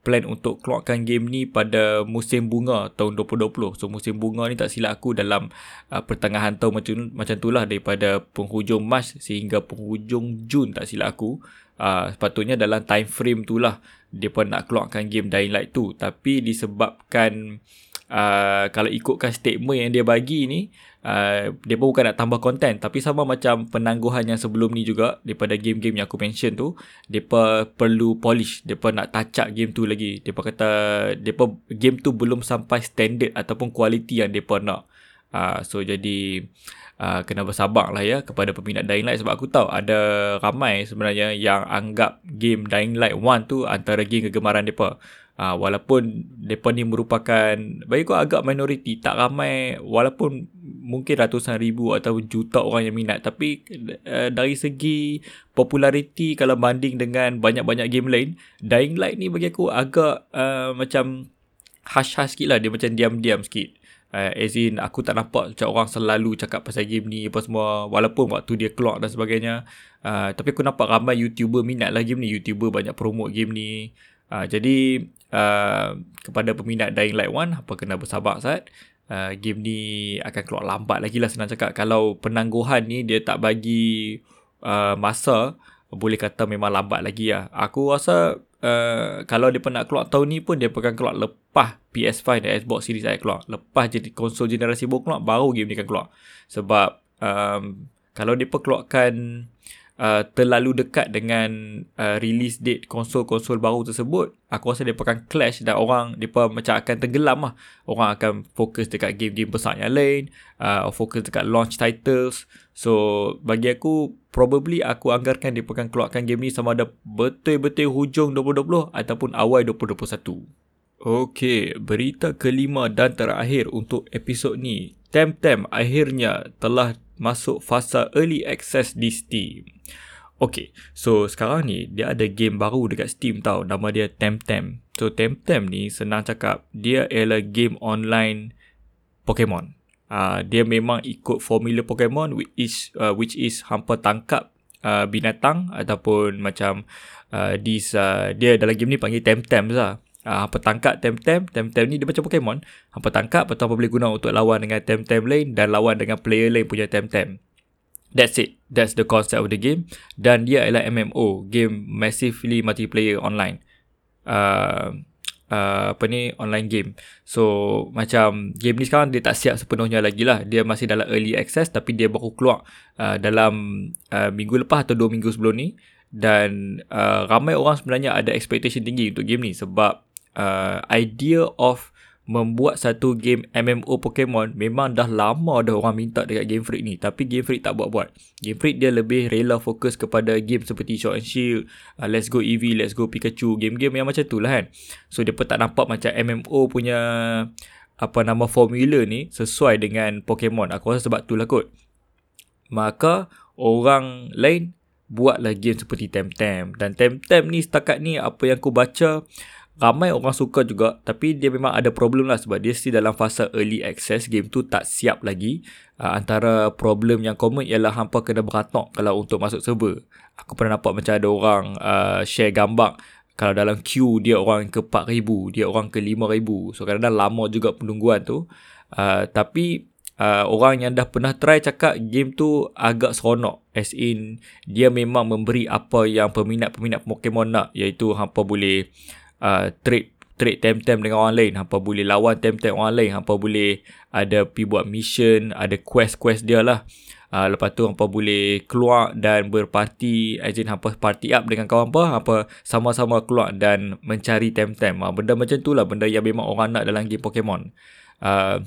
plan untuk keluarkan game ni pada musim bunga tahun 2020. So musim bunga ni tak silap aku dalam uh, pertengahan tahun macam macam itulah daripada penghujung Mac sehingga penghujung Jun tak silap aku. Uh, sepatutnya dalam time frame tu lah dia pun nak keluarkan game Dying Light tu tapi disebabkan uh, kalau ikutkan statement yang dia bagi ni uh, dia pun bukan nak tambah konten tapi sama macam penangguhan yang sebelum ni juga daripada game-game yang aku mention tu depa perlu polish. Depa nak touch up game tu lagi. Depa kata depa game tu belum sampai standard ataupun kualiti yang depa nak. Uh, so jadi uh, kena bersabar lah ya kepada peminat Dying Light. Sebab aku tahu ada ramai sebenarnya yang anggap game Dying Light 1 tu antara game kegemaran depa Uh, walaupun mereka ni merupakan bagi aku agak minoriti tak ramai walaupun mungkin ratusan ribu atau juta orang yang minat. Tapi uh, dari segi populariti kalau banding dengan banyak-banyak game lain Dying Light ni bagi aku agak uh, macam hush-hush sikit lah. Dia macam diam-diam sikit. Uh, as in aku tak nampak macam orang selalu cakap pasal game ni apa semua walaupun waktu dia keluar dan sebagainya. Uh, tapi aku nampak ramai youtuber minat lah game ni. Youtuber banyak promote game ni. Uh, jadi uh, kepada peminat Dying Light 1 apa kena bersabar saat uh, game ni akan keluar lambat lagi lah senang cakap. Kalau penangguhan ni dia tak bagi uh, masa boleh kata memang lambat lagi lah. Aku rasa uh, kalau dia pernah keluar tahun ni pun dia akan keluar lepas PS5 dan Xbox Series X keluar. Lepas jadi konsol generasi baru keluar baru game ni akan keluar. Sebab um, kalau dia keluarkan uh, terlalu dekat dengan uh, release date konsol-konsol baru tersebut, aku rasa dia akan clash dan orang dia macam akan tenggelam lah. Orang akan fokus dekat game-game besar yang lain, uh, fokus dekat launch titles. So, bagi aku, probably aku anggarkan dia akan keluarkan game ni sama ada betul-betul hujung 2020 ataupun awal 2021. Okey, berita kelima dan terakhir untuk episod ni. Temtem akhirnya telah masuk fasa early access di Steam. Okay, so sekarang ni dia ada game baru dekat Steam tau. Nama dia Temtem. So Temtem ni senang cakap, dia ialah game online Pokemon. Uh, dia memang ikut formula Pokemon which is, uh, which is hampa tangkap uh, binatang ataupun macam uh, this, uh, dia dalam game ni panggil Temtem lah. Uh, hampa tangkap Temtem Temtem ni dia macam Pokemon Hampa tangkap hampa boleh guna untuk lawan dengan Temtem lain Dan lawan dengan player lain punya Temtem That's it. That's the concept of the game. Dan dia adalah MMO Game massively multiplayer online. Uh, uh, Apa ni? Online game. So Macam Game ni sekarang Dia tak siap sepenuhnya lagi lah. Dia masih dalam early access Tapi dia baru keluar uh, Dalam uh, Minggu lepas Atau 2 minggu sebelum ni. Dan uh, ramai orang sebenarnya ada expectation tinggi untuk game ni sebab uh, idea of membuat satu game MMO Pokemon memang dah lama dah orang minta dekat Game Freak ni tapi Game Freak tak buat-buat. Game Freak dia lebih rela fokus kepada game seperti Sword and Shield, uh, Let's Go Eevee, Let's Go Pikachu, game-game yang macam tu lah kan. So dia pun tak nampak macam MMO punya apa nama formula ni sesuai dengan Pokemon. Aku rasa sebab tu lah kot. Maka orang lain buatlah game seperti Temtem dan Temtem ni setakat ni apa yang aku baca ramai orang suka juga tapi dia memang ada problem lah sebab dia still dalam fasa early access game tu tak siap lagi. Uh, antara problem yang common ialah hampa kena beratok kalau untuk masuk server. Aku pernah nampak macam ada orang uh, share gambar. Kalau dalam queue dia orang ke 4000 dia orang ke 5000 so kadang-kadang lama juga penungguan tu. Uh, tapi uh, orang yang dah pernah try cakap game tu agak seronok. As in dia memang memberi apa yang peminat-peminat Pokemon nak iaitu hampa boleh uh, trade trade tem-tem dengan orang lain. Hampa boleh lawan tem-tem orang lain. Hampa boleh ada pi buat mission ada quest-quest dia lah. Uh, lepas tu hampa boleh keluar dan berparti as in hampa party up dengan kawan hampa. Hampa sama-sama keluar dan mencari tem-tem uh, benda macam tu lah benda yang memang orang nak dalam game Pokemon. Uh,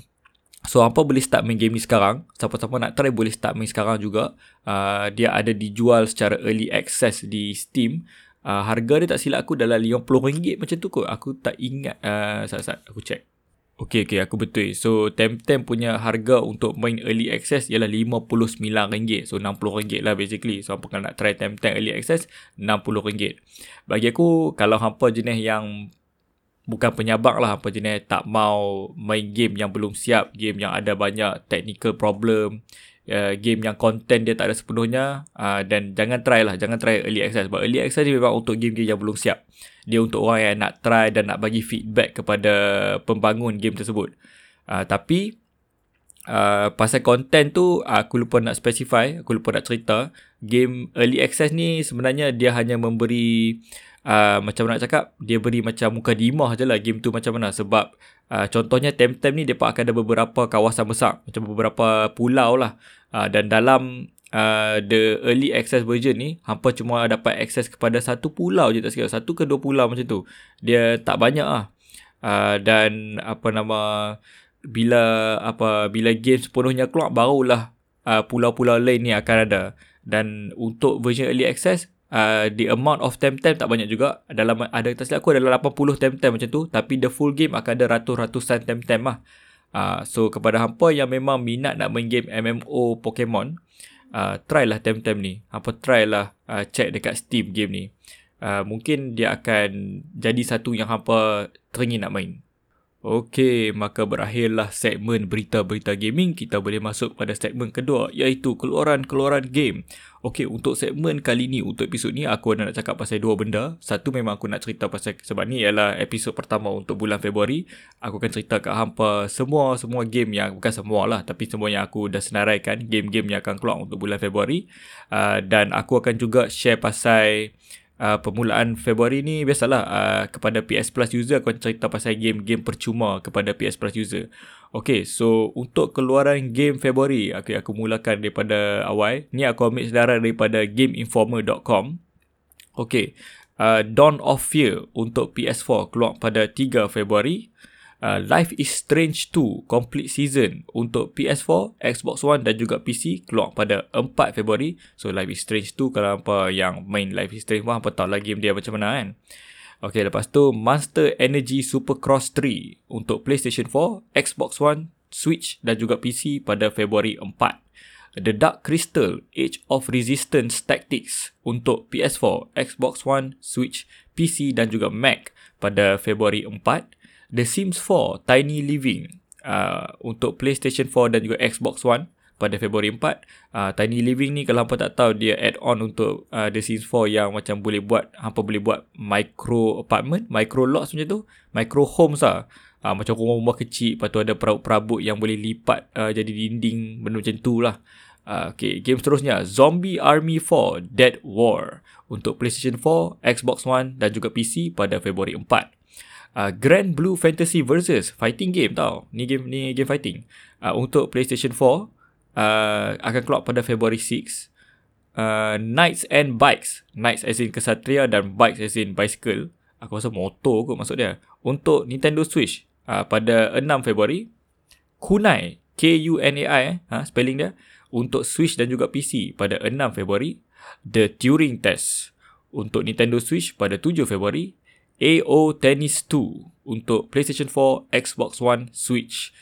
So hampa boleh start main game ni sekarang. Siapa-siapa nak try boleh start main sekarang juga. Uh, Dia ada dijual secara early access di Steam uh, harga dia tak silap aku dalam RM50 macam tu kot. Aku tak ingat uh, saat-saat aku check. Okay, okay, aku betul. So, Temtem punya harga untuk main early access ialah RM59. So, RM60 lah basically. So, hampa kalau nak try Temtem early access, RM60. Bagi aku, kalau hampa jenis yang bukan penyabak lah, hampa jenis tak mau main game yang belum siap, game yang ada banyak technical problem, uh, game yang content dia tak ada sepenuhnya uh, dan jangan try lah jangan try early access. Sebab early access ni memang untuk game-game yang belum siap. Dia untuk orang yang nak try dan nak bagi feedback kepada pembangun game tersebut. Uh, tapi uh, pasal content tu aku lupa nak specify aku lupa nak cerita. Game early access ni sebenarnya dia hanya memberi Uh, macam nak cakap dia beri macam muka dimah je lah game tu macam mana. Sebab Uh, contohnya Temtem ni dia akan ada beberapa kawasan besar. Macam beberapa pulau lah. Uh, dan dalam uh, the early access version ni hampa cuma dapat access kepada satu pulau je tak sekali satu ke dua pulau macam tu. Dia tak banyak lah uh, dan apa nama bila apa bila game sepenuhnya keluar barulah uh, pulau-pulau lain ni akan ada. Dan untuk version early access uh, the amount of time-time tak banyak juga. Dalam ada tak silap aku adalah 80 time-time macam tu. Tapi the full game akan ada ratus-ratusan time-time lah. Uh, so kepada hampa yang memang minat nak main game MMO Pokemon, uh, try lah time-time ni. Hampa try lah uh, check dekat Steam game ni. Uh, mungkin dia akan jadi satu yang hampa teringin nak main. Okey, maka berakhirlah segmen berita-berita gaming. Kita boleh masuk pada segmen kedua iaitu keluaran-keluaran game. Okey, untuk segmen kali ni, untuk episod ni aku nak cakap pasal dua benda. Satu memang aku nak cerita pasal sebab ni ialah episod pertama untuk bulan Februari. Aku akan cerita kat hampa semua semua game yang bukan semua lah tapi semua yang aku dah senaraikan game-game yang akan keluar untuk bulan Februari. Uh, dan aku akan juga share pasal uh, permulaan Februari ni biasalah uh, kepada PS Plus user aku cerita pasal game-game percuma kepada PS Plus user. Okay, so untuk keluaran game Februari, okay, aku mulakan daripada awal. Ni aku ambil sedaran daripada GameInformer.com. Okay, uh, Dawn of Fear untuk PS4 keluar pada 3 Februari uh, Life is Strange 2 Complete Season untuk PS4, Xbox One dan juga PC keluar pada 4 Februari. So Life is Strange 2 kalau apa yang main Life is Strange 1 apa tahu lah game dia macam mana kan. Okay, lepas tu Monster Energy Supercross 3 untuk PlayStation 4, Xbox One, Switch dan juga PC pada Februari 4. The Dark Crystal Age of Resistance Tactics untuk PS4, Xbox One, Switch, PC dan juga Mac pada Februari 4. The Sims 4 Tiny Living uh, untuk PlayStation 4 dan juga Xbox One pada Februari 4. Uh, Tiny Living ni kalau hampa tak tahu dia add-on untuk uh, The Sims 4 yang macam boleh buat hampa boleh buat micro apartment, micro lots macam tu, micro homes lah. Uh, macam rumah-rumah kecil lepas tu ada perabot-perabot yang boleh lipat uh, jadi dinding benda macam tu lah. Uh, okay, game seterusnya Zombie Army 4 Dead War untuk PlayStation 4, Xbox One dan juga PC pada Februari 4 uh, Grand Blue Fantasy versus fighting game tau. Ni game ni game fighting. Uh, untuk PlayStation 4 uh, akan keluar pada February 6. uh, Knights and Bikes. Knights as in kesatria dan Bikes as in bicycle. Aku rasa motor kot maksud dia. Untuk Nintendo Switch uh, pada 6 Februari. Kunai, K-U-N-A-I ha, spelling dia. Untuk Switch dan juga PC pada 6 Februari. The Turing Test untuk Nintendo Switch pada 7 Februari. AO Tennis 2 untuk PlayStation 4, Xbox One, Switch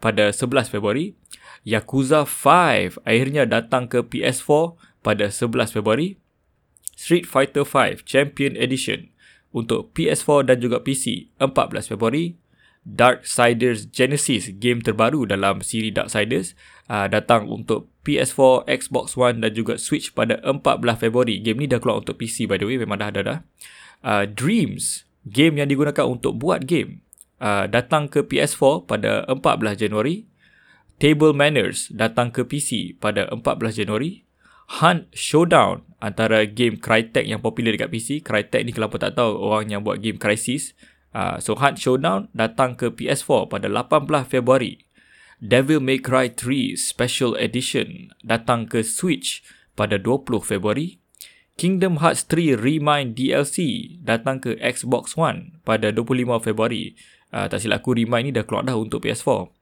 pada 11 Februari. Yakuza 5 akhirnya datang ke PS4 pada 11 Februari. Street Fighter 5 Champion Edition untuk PS4 dan juga PC 14 Februari. Darksiders Genesis game terbaru dalam siri Darksiders uh, datang untuk PS4, Xbox One dan juga Switch pada 14 Februari. Game ni dah keluar untuk PC by the way, memang dah ada dah. Uh, Dreams, game yang digunakan untuk buat game, uh, datang ke PS4 pada 14 Januari. Table Manners datang ke PC pada 14 Januari. Hunt Showdown antara game Crytek yang popular dekat PC. Crytek ni kalau tak tahu orang yang buat game Crisis. Uh, so Hunt Showdown datang ke PS4 pada 18 Februari. Devil May Cry 3 Special Edition datang ke Switch pada 20 Februari. Kingdom Hearts 3 Remind DLC datang ke Xbox One pada 25 Februari. Uh, tak silap aku Remind ni dah keluar dah untuk PS4.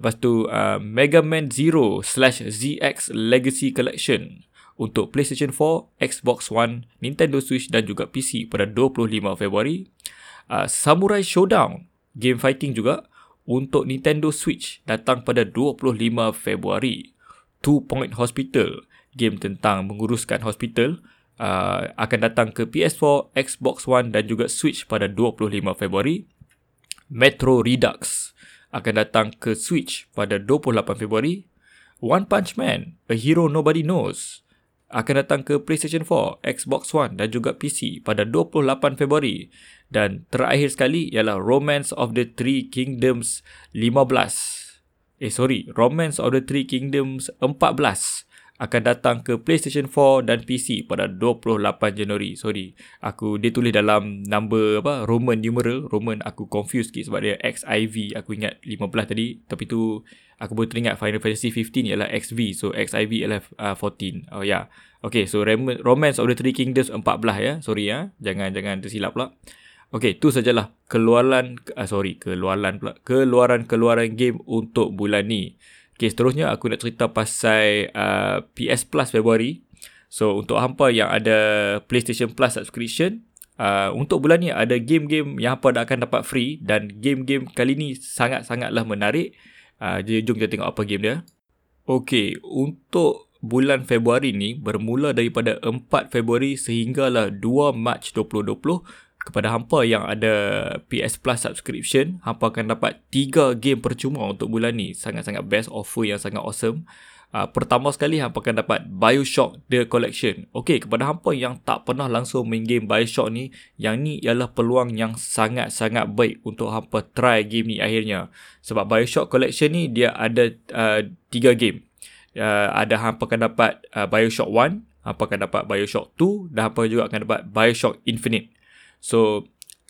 Lepas tu uh, Mega Man Zero slash ZX Legacy Collection untuk PlayStation 4, Xbox One, Nintendo Switch dan juga PC pada 25 Februari. Uh, Samurai Showdown, game fighting juga untuk Nintendo Switch datang pada 25 Februari. Two Point Hospital, game tentang menguruskan hospital, uh, akan datang ke PS4, Xbox One dan juga Switch pada 25 Februari. Metro Redux, akan datang ke Switch pada 28 Februari. One Punch Man, A Hero Nobody Knows akan datang ke PlayStation 4, Xbox One dan juga PC pada 28 Februari. Dan terakhir sekali ialah Romance of the Three Kingdoms 15. Eh sorry, Romance of the Three Kingdoms 14 akan datang ke PlayStation 4 dan PC pada 28 Januari. Sorry, aku dia tulis dalam number apa Roman numeral. Roman aku confused sikit sebab dia XIV. Aku ingat 15 tadi, tapi tu aku baru teringat Final Fantasy 15 ialah XV. So XIV ialah uh, 14. Oh ya. Yeah. Okay, so Romance of the Three Kingdoms 14 ya. Sorry ya. Jangan jangan tersilap pula. Okay, tu sajalah keluaran uh, sorry, keluaran pula. Keluaran-keluaran game untuk bulan ni. Okay, seterusnya aku nak cerita pasal uh, PS Plus Februari. So, untuk hampa yang ada PlayStation Plus subscription, uh, untuk bulan ni ada game-game yang hampa dah akan dapat free dan game-game kali ni sangat-sangatlah menarik. Uh, jadi, jom kita tengok apa game dia. Okay, untuk bulan Februari ni bermula daripada 4 Februari sehinggalah 2 Mac 2020 kepada hampa yang ada PS Plus subscription, hampa akan dapat 3 game percuma untuk bulan ni. Sangat-sangat best offer yang sangat awesome. Uh, pertama sekali hampa akan dapat BioShock The Collection. Okey, kepada hampa yang tak pernah langsung main game BioShock ni, yang ni ialah peluang yang sangat-sangat baik untuk hampa try game ni akhirnya. Sebab BioShock Collection ni dia ada uh, 3 game. Uh, ada hampa akan dapat uh, BioShock 1, hampa akan dapat BioShock 2 dan hampa juga akan dapat BioShock Infinite. So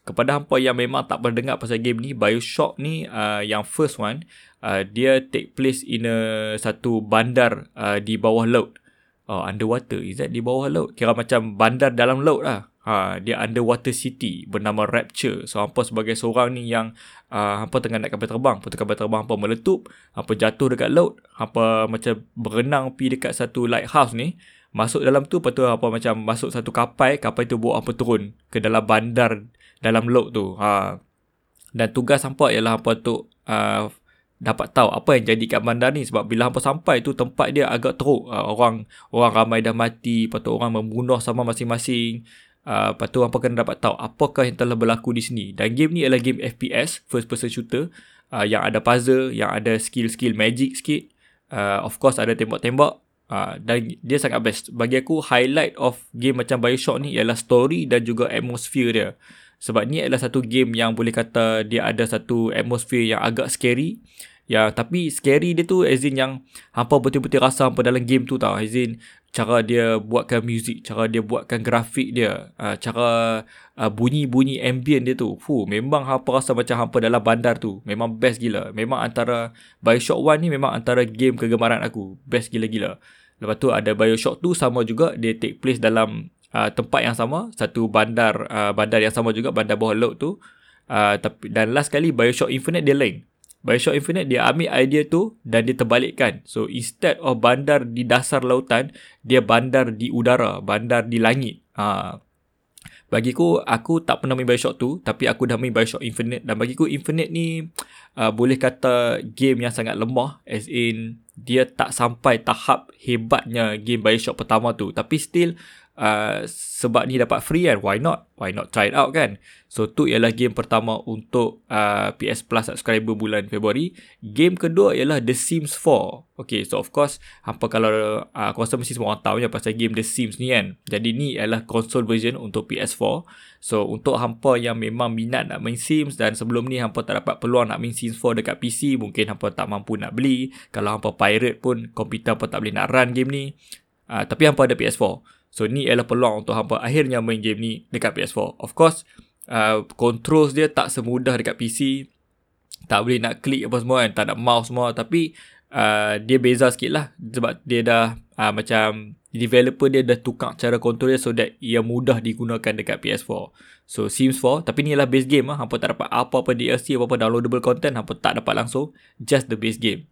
kepada hampa yang memang tak pernah dengar pasal game ni BioShock ni uh, yang first one uh, dia take place in a satu bandar uh, di bawah laut. Oh underwater. Is that di bawah laut? Kira macam bandar dalam laut lah. Ha dia underwater city bernama Rapture. So hampa sebagai seorang ni yang uh, hampa tengah nak kapal terbang. Putera kapal terbang hampa meletup hampa jatuh dekat laut hampa macam berenang pi dekat satu lighthouse ni Masuk dalam tu Lepas tu apa macam Masuk satu kapal Kapal tu bawa apa turun Ke dalam bandar Dalam laut tu. Ha. Dan tugas hampa ialah hampa tu uh, Dapat tahu apa yang jadi kat bandar ni. Sebab bila hampa sampai tu Tempat dia agak teruk. Uh, Orang orang ramai dah mati Lepas tu orang membunuh sama masing-masing. Uh, Lepas tu hampa kena dapat tahu Apakah yang telah berlaku di sini. Dan game ni adalah game FPS First person shooter. Uh, Yang ada puzzle Yang ada skill-skill magic sikit. Uh, Of course ada tembak-tembak Uh, dan dia sangat best. Bagi aku highlight of game macam Bioshock ni ialah story dan juga atmosphere dia. Sebab ni adalah satu game yang boleh kata dia ada satu atmosphere yang agak scary. Ya, tapi scary dia tu as in yang hampa betul-betul rasa hampa dalam game tu tau. As in cara dia buatkan music, cara dia buatkan grafik dia, uh, cara uh, bunyi-bunyi ambient dia tu. Fuh, memang hampa rasa macam hampa dalam bandar tu. Memang best gila. Memang antara Bioshock 1 ni memang antara game kegemaran aku. Best gila-gila. Lepas tu ada Bioshock 2 sama juga dia take place dalam uh, tempat yang sama, satu bandar uh, bandar yang sama juga bandar bawah laut tu. Uh, tapi dan last kali Bioshock Infinite dia lain. Bioshock Infinite dia ambil idea tu dan dia terbalikkan. So instead of bandar di dasar lautan, dia bandar di udara, bandar di langit. Uh, bagiku aku tak pernah main Bioshock tu tapi aku dah main Bioshock Infinite. Dan bagiku Infinite ni uh, boleh kata game yang sangat lemah as in dia tak sampai tahap hebatnya game Bioshock pertama tu. Tapi still uh, sebab ni dapat free kan why not? Why not try it out kan? So tu ialah game pertama untuk uh, PS Plus subscriber bulan Februari. Game kedua ialah The Sims 4 okay so of course hampa kalau uh, aku rasa mesti semua orang tahu ya pasal game The Sims ni kan. Jadi ni ialah console version untuk PS4 so untuk hampa yang memang minat nak main Sims dan sebelum ni hampa tak dapat peluang nak main Sims 4 dekat PC mungkin hampa tak mampu nak beli. Kalau hampa pirate pun komputer hampa tak boleh nak run game ni. Uh, tapi hampa ada PS4 So ni adalah peluang untuk hampa akhirnya main game ni dekat PS4. Of course, uh, controls dia tak semudah dekat PC. Tak boleh nak klik apa semua kan. Tak ada mouse semua. Tapi uh, dia beza sikit lah. Sebab dia dah uh, macam developer dia dah tukar cara control dia so that ia mudah digunakan dekat PS4. So Sims 4 tapi ni adalah base game lah. Hampa tak dapat apa-apa DLC, apa-apa downloadable content. Hampa tak dapat langsung. Just the base game.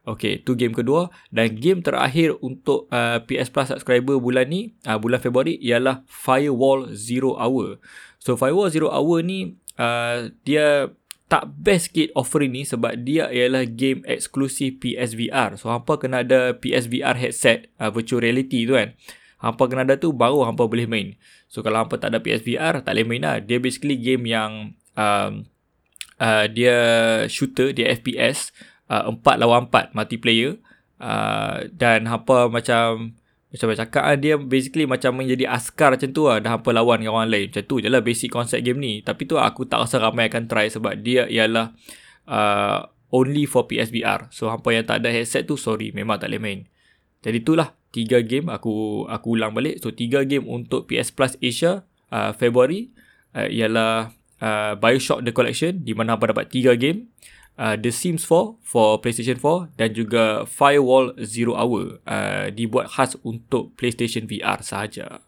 Okay, tu game kedua dan game terakhir untuk uh, PS Plus subscriber bulan ni, uh, bulan Februari ialah Firewall Zero Hour. So Firewall Zero Hour ni uh, dia tak best kit offering ni sebab dia ialah game eksklusif PSVR. So hampa kena ada PSVR headset uh, virtual reality tu kan. Hampa kena ada tu baru hampa boleh main. So kalau hampa tak ada PSVR tak boleh main lah. Dia basically game yang um, uh, dia shooter, dia FPS uh, 4 lawan 4 multiplayer. Uh, dan hampa macam macam saya cakap lah, dia basically macam menjadi askar macam tu lah. Dah hampa lawan dengan orang lain. Macam tu je lah basic konsep game ni. Tapi tu aku tak rasa ramai akan try sebab dia ialah uh, only for PSVR so hampa yang tak ada headset tu sorry memang tak boleh main. Jadi itulah tiga game aku aku ulang balik. So tiga game untuk PS Plus Asia uh, Februari uh, ialah uh, Bioshock The Collection di mana hampa dapat tiga game uh, The Sims 4 for PlayStation 4 dan juga Firewall Zero Hour uh, dibuat khas untuk PlayStation VR sahaja.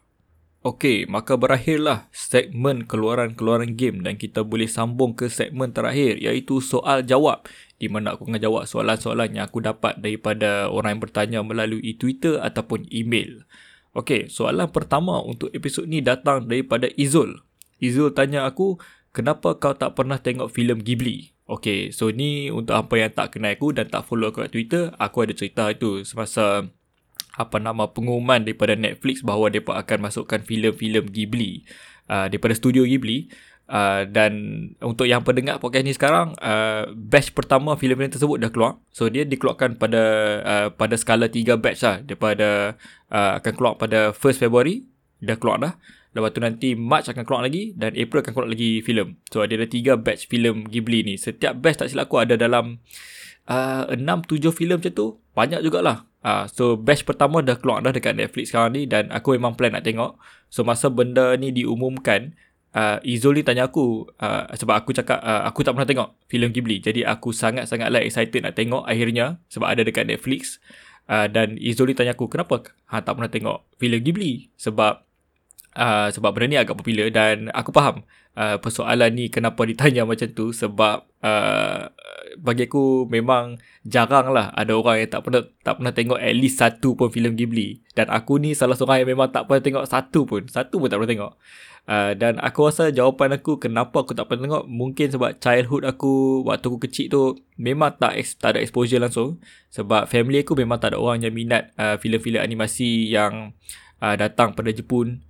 Okey, maka berakhirlah segmen keluaran-keluaran game dan kita boleh sambung ke segmen terakhir iaitu soal jawab di mana aku akan jawab soalan-soalan yang aku dapat daripada orang yang bertanya melalui Twitter ataupun email. Okey, soalan pertama untuk episod ni datang daripada Izul. Izul tanya aku, kenapa kau tak pernah tengok filem Ghibli? Okay, so ni untuk apa yang tak kenal aku dan tak follow aku kat Twitter, aku ada cerita itu semasa apa nama pengumuman daripada Netflix bahawa mereka akan masukkan filem-filem Ghibli uh, daripada studio Ghibli. Uh, dan untuk yang pendengar podcast ni sekarang, uh, batch pertama filem-filem tersebut dah keluar. So dia dikeluarkan pada uh, pada skala 3 batch lah. Daripada uh, akan keluar pada 1st February, dah keluar dah. Lepas tu nanti March akan keluar lagi dan April akan keluar lagi filem. So ada ada tiga batch filem Ghibli ni. Setiap batch tak silap aku ada dalam uh, 6-7 filem macam tu. Banyak jugalah. Uh, so batch pertama dah keluar dah dekat Netflix sekarang ni dan aku memang plan nak tengok. So masa benda ni diumumkan, uh, Izul ni tanya aku uh, sebab aku cakap uh, aku tak pernah tengok filem Ghibli. Jadi aku sangat-sangatlah excited nak tengok akhirnya sebab ada dekat Netflix. Uh, dan Izul ni tanya aku kenapa ha, tak pernah tengok filem Ghibli sebab uh, sebab benda ni agak popular dan aku faham uh, persoalan ni kenapa ditanya macam tu sebab uh, bagi aku memang jarang lah ada orang yang tak pernah tak pernah tengok at least satu pun filem Ghibli. Dan aku ni salah seorang yang memang tak pernah tengok satu pun satu pun tak pernah tengok. Uh, dan aku rasa jawapan aku kenapa aku tak pernah tengok mungkin sebab childhood aku waktu aku kecil tu memang tak tak ada exposure langsung. Sebab family aku memang tak ada orang yang minat uh, filem-filem animasi yang uh, datang pada Jepun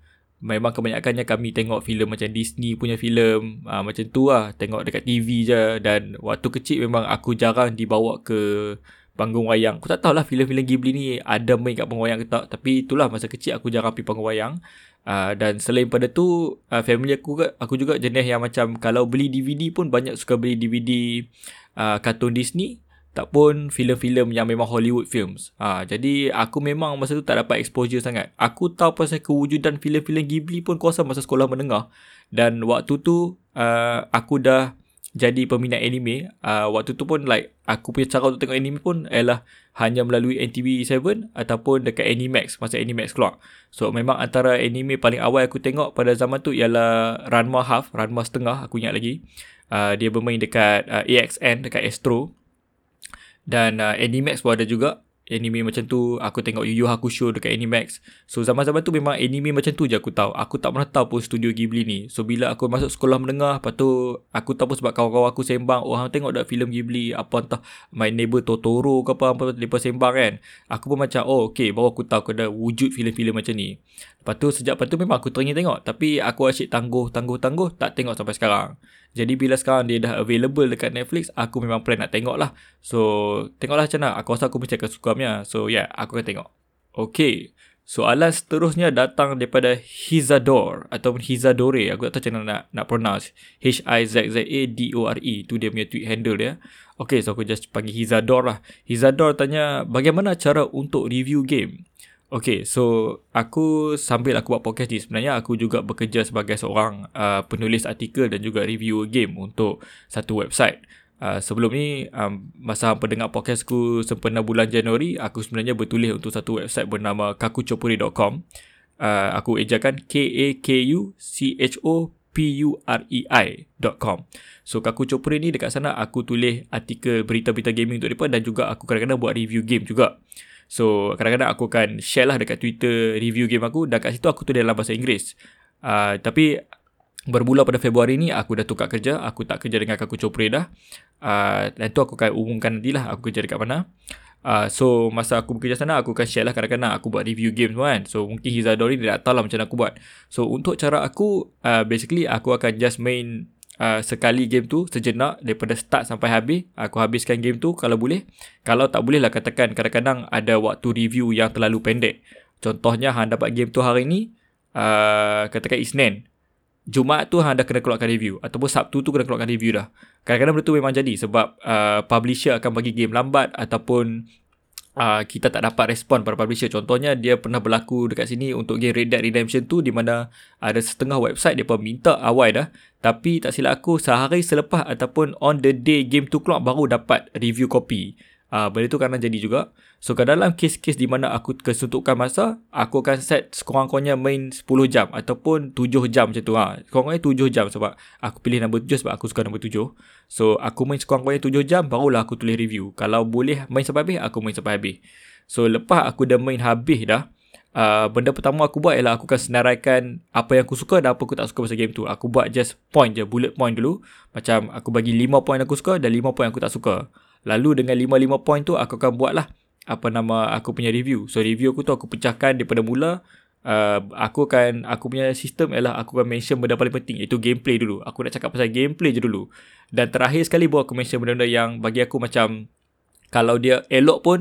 memang kebanyakannya kami tengok filem macam Disney punya filem uh, macam tu lah. Tengok dekat TV je. Dan waktu kecil memang aku jarang dibawa ke panggung wayang. Aku tak tahulah filem-filem Ghibli ni ada main kat panggung wayang ke tak. Tapi itulah masa kecil aku jarang pergi panggung wayang. Uh, dan selain pada tu uh, family aku juga, aku juga jenis yang macam kalau beli DVD pun banyak suka beli DVD uh, kartun Disney tak pun filem-filem yang memang Hollywood films. Ha, jadi aku memang masa tu tak dapat exposure sangat. Aku tahu pasal kewujudan filem-filem Ghibli pun kuasa masa sekolah menengah. Dan waktu tu uh, aku dah jadi peminat anime. Uh, waktu tu pun like aku punya cara untuk tengok anime pun ialah hanya melalui NTV7 ataupun dekat Animax masa Animax keluar. So memang antara anime paling awal aku tengok pada zaman tu ialah Ranma Half, Ranma setengah aku ingat lagi. Uh, dia bermain dekat uh, AXN dekat Astro. Dan uh, Animax pun ada juga. Anime macam tu aku tengok Yu Yu Hakusho dekat Animax. So zaman-zaman tu memang anime macam tu je aku tahu. Aku tak pernah tahu pun studio Ghibli ni. So bila aku masuk sekolah menengah lepas tu aku tahu pun sebab kawan-kawan aku sembang. Oh hang tengok dak filem Ghibli? Apa entah My Neighbor Totoro ke apa apa depa sembang kan. Aku pun macam oh okey baru aku tahu ada wujud filem-filem macam ni lepas tu sejak lepas tu memang aku teringin tengok tapi aku asyik tangguh tangguh tangguh tak tengok sampai sekarang jadi bila sekarang dia dah available dekat Netflix, aku memang plan nak tengok lah. So, tengoklah macam mana. Aku rasa aku mesti akan suka punya. So, yeah, aku akan tengok. Okay. Soalan seterusnya datang daripada Hizador ataupun Hizadore. Aku tak tahu macam mana nak, nak pronounce. H-I-Z-Z-A-D-O-R-E. Itu dia punya tweet handle dia. Okay, so aku just panggil Hizador lah. Hizador tanya, bagaimana cara untuk review game? Okay, so aku sambil aku buat podcast ni sebenarnya aku juga bekerja sebagai seorang uh, penulis artikel dan juga review game untuk satu website. Uh, sebelum ni, um, masa hampa dengar podcastku sempena bulan Januari, aku sebenarnya bertulis untuk satu website bernama kakuchopuri.com. Uh, aku ejakan K-A-K-U-C-H-O-P-U-R-E-I.com. So, Kaku Chopuri ni dekat sana aku tulis artikel berita-berita gaming untuk mereka dan juga aku kadang-kadang buat review game juga. So kadang-kadang aku akan share lah dekat Twitter review game aku dan kat situ aku tulis dalam bahasa Inggeris. Uh, tapi bermula pada Februari ni aku dah tukar kerja. Aku tak kerja dengan Kaku Chopre dah. Uh, dan tu aku akan umumkan nanti lah aku kerja dekat mana. Uh, so masa aku bekerja sana aku akan share lah kadang-kadang aku buat review game semua kan. So mungkin Hizadori dia tak tahu lah macam mana aku buat. So untuk cara aku uh, basically aku akan just main uh, sekali game tu sejenak daripada start sampai habis aku habiskan game tu kalau boleh kalau tak boleh lah katakan kadang-kadang ada waktu review yang terlalu pendek contohnya hang dapat game tu hari ni uh, katakan Isnin Jumaat tu hang dah kena keluarkan review ataupun Sabtu tu kena keluarkan review dah. Kadang-kadang benda tu memang jadi sebab uh, publisher akan bagi game lambat ataupun uh, kita tak dapat respon pada publisher. Contohnya dia pernah berlaku dekat sini untuk game Red Dead Redemption tu di mana ada setengah website dia pun minta awal dah. Tapi tak silap aku sehari selepas ataupun on the day game tu keluar baru dapat review copy. Uh, benda tu kadang jadi juga. So dalam kes-kes di mana aku kesuntukkan masa, aku akan set sekurang-kurangnya main 10 jam ataupun 7 jam macam tu. Ha. Sekurang-kurangnya 7 jam sebab aku pilih nombor 7 sebab aku suka nombor 7. So aku main sekurang-kurangnya 7 jam barulah aku tulis review. Kalau boleh main sampai habis, aku main sampai habis. So lepas aku dah main habis dah, uh, benda pertama aku buat ialah aku akan senaraikan apa yang aku suka dan apa aku tak suka pasal game tu. Aku buat just point je, bullet point dulu. Macam aku bagi 5 point aku suka dan 5 point aku tak suka. Lalu dengan 5-5 point tu aku akan buat lah apa nama aku punya review. So review aku tu aku pecahkan daripada mula. Uh, aku akan aku punya sistem ialah aku akan mention benda paling penting iaitu gameplay dulu. Aku nak cakap pasal gameplay je dulu. Dan terakhir sekali baru aku mention benda-benda yang bagi aku macam kalau dia elok pun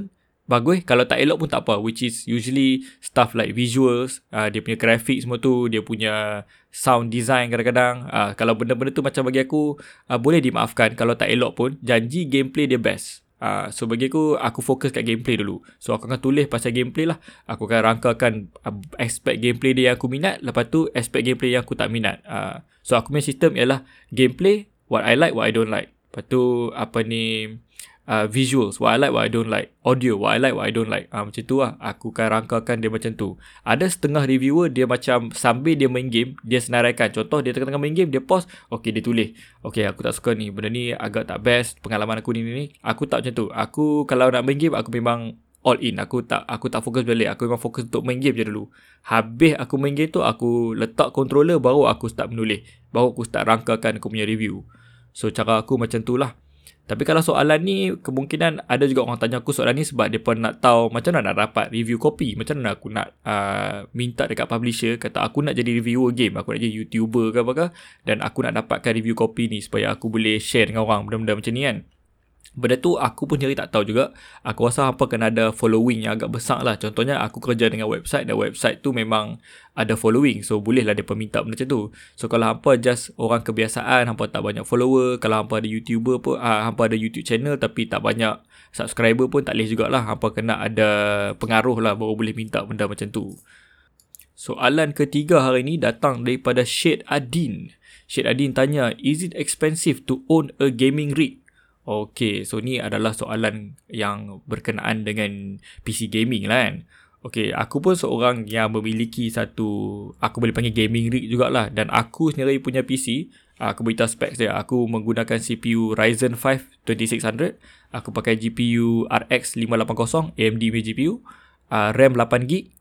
bagus. Kalau tak elok pun tak apa which is usually stuff like visuals uh, dia punya graphic semua tu dia punya sound design kadang-kadang. Uh, kalau benda-benda tu macam bagi aku uh, boleh dimaafkan. Kalau tak elok pun janji gameplay dia best. Uh, so bagi aku Aku fokus kat gameplay dulu. So aku akan tulis pasal gameplay lah. Aku akan rangkakan uh, Aspek gameplay dia yang aku minat. Lepas tu aspek gameplay yang aku tak minat. Uh, So aku punya sistem ialah Gameplay What I like What I don't like. Lepas tu Apa ni uh, visuals. What I like what I don't like. Audio what I like what I don't like. Uh, macam tu lah. Aku akan rangkakan dia macam tu. Ada setengah reviewer dia macam sambil dia main game dia senaraikan. Contoh dia tengah-tengah main game dia pause. Ok dia tulis. Ok aku tak suka ni. Benda ni agak tak best. Pengalaman aku ni ni, ni. aku tak macam tu. Aku kalau nak main game aku memang all in. Aku tak aku tak fokus balik. Aku memang fokus untuk main game je dulu. Habis aku main game tu aku letak controller baru aku start menulis. Baru aku start rangkakan aku punya review. So cara aku macam tu lah tapi kalau soalan ni kemungkinan ada juga orang tanya aku soalan ni sebab dia pun nak tahu macam mana nak dapat review kopi. Macam mana aku nak uh, minta dekat publisher kata aku nak jadi reviewer game. Aku nak jadi YouTuber ke apa ke. Dan aku nak dapatkan review kopi ni supaya aku boleh share dengan orang benda-benda macam ni kan. Benda tu aku pun jadi tak tahu juga. Aku rasa apa kena ada following yang agak besar lah. Contohnya aku kerja dengan website dan website tu memang ada following. So bolehlah dia minta benda macam tu. So kalau hampa just orang kebiasaan, hampa tak banyak follower. Kalau hampa ada YouTuber pun, ah, hampa ada YouTube channel tapi tak banyak subscriber pun tak boleh jugalah. Hampa kena ada pengaruh lah baru boleh minta benda macam tu. Soalan ketiga hari ni datang daripada Syed Adin. Syed Adin tanya, is it expensive to own a gaming rig? Okay, so ni adalah soalan yang berkenaan dengan PC gaming lah kan. Okay, aku pun seorang yang memiliki satu, aku boleh panggil gaming rig jugalah. Dan aku sendiri punya PC, aku beritahu specs dia. Aku menggunakan CPU Ryzen 5 2600. Aku pakai GPU RX 580, AMD punya GPU. Uh, RAM 8GB.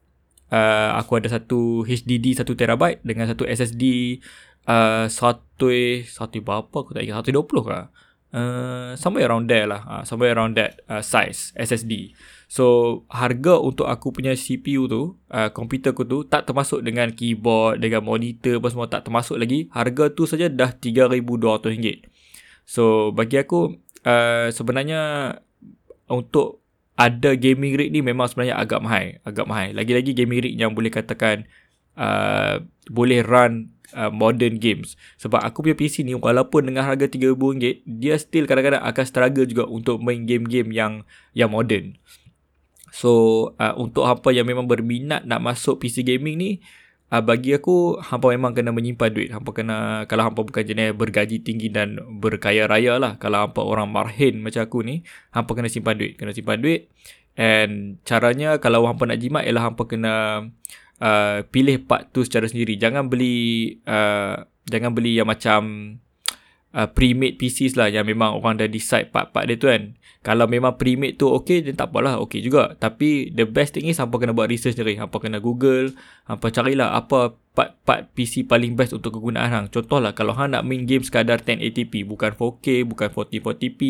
Uh, aku ada satu HDD 1TB dengan satu SSD uh, satu, satu berapa aku tak ingat, 120 kah? Uh, somewhere around there lah. Uh, somewhere around that uh, size SSD so harga untuk aku punya CPU tu uh, komputer aku tu tak termasuk dengan keyboard dengan monitor apa semua tak termasuk lagi. Harga tu saja dah RM3,200 so bagi aku uh, sebenarnya untuk ada gaming rig ni memang sebenarnya agak mahal agak mahal. Lagi-lagi gaming rig yang boleh katakan uh, boleh run uh, modern games. Sebab aku punya PC ni walaupun dengan harga RM3,000, dia still kadang-kadang akan struggle juga untuk main game-game yang yang modern. So, uh, untuk hampa yang memang berminat nak masuk PC gaming ni, uh, bagi aku, hampa memang kena menyimpan duit. Hampa kena, kalau hampa bukan jenis bergaji tinggi dan berkaya raya lah. Kalau hampa orang marhin macam aku ni, hampa kena simpan duit. Kena simpan duit. And caranya, kalau hampa nak jimat, ialah hampa kena uh, pilih part tu secara sendiri. Jangan beli uh, jangan beli yang macam uh, pre-made PCs lah yang memang orang dah decide part-part dia tu kan. Kalau memang pre-made tu okay, then tak apalah, okay juga. Tapi the best thing is hampa kena buat research sendiri. Hampa kena Google, hampa carilah apa part-part PC paling best untuk kegunaan hang. Contohlah kalau hang nak main game sekadar 1080p, bukan 4K, bukan 4040p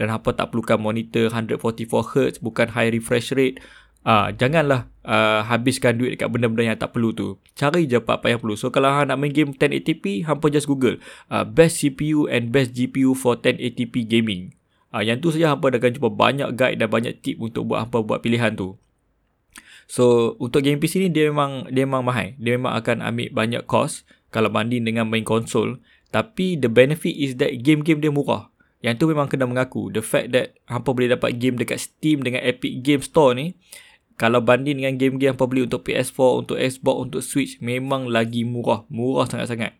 dan hampa tak perlukan monitor 144Hz, bukan high refresh rate, Ah, uh, janganlah uh, habiskan duit dekat benda-benda yang tak perlu tu. Cari je apa-apa yang perlu. So kalau hang nak main game 1080p, hampa just Google uh, best CPU and best GPU for 1080p gaming. Uh, yang tu saja hampa akan jumpa banyak guide dan banyak tip untuk buat hampa buat pilihan tu. So untuk game PC ni dia memang dia memang mahal. Dia memang akan ambil banyak cost kalau banding dengan main konsol. Tapi the benefit is that game-game dia murah. Yang tu memang kena mengaku. The fact that hampa boleh dapat game dekat Steam dengan Epic Game Store ni kalau banding dengan game-game apa beli untuk PS4, untuk Xbox, untuk Switch memang lagi murah, murah sangat-sangat.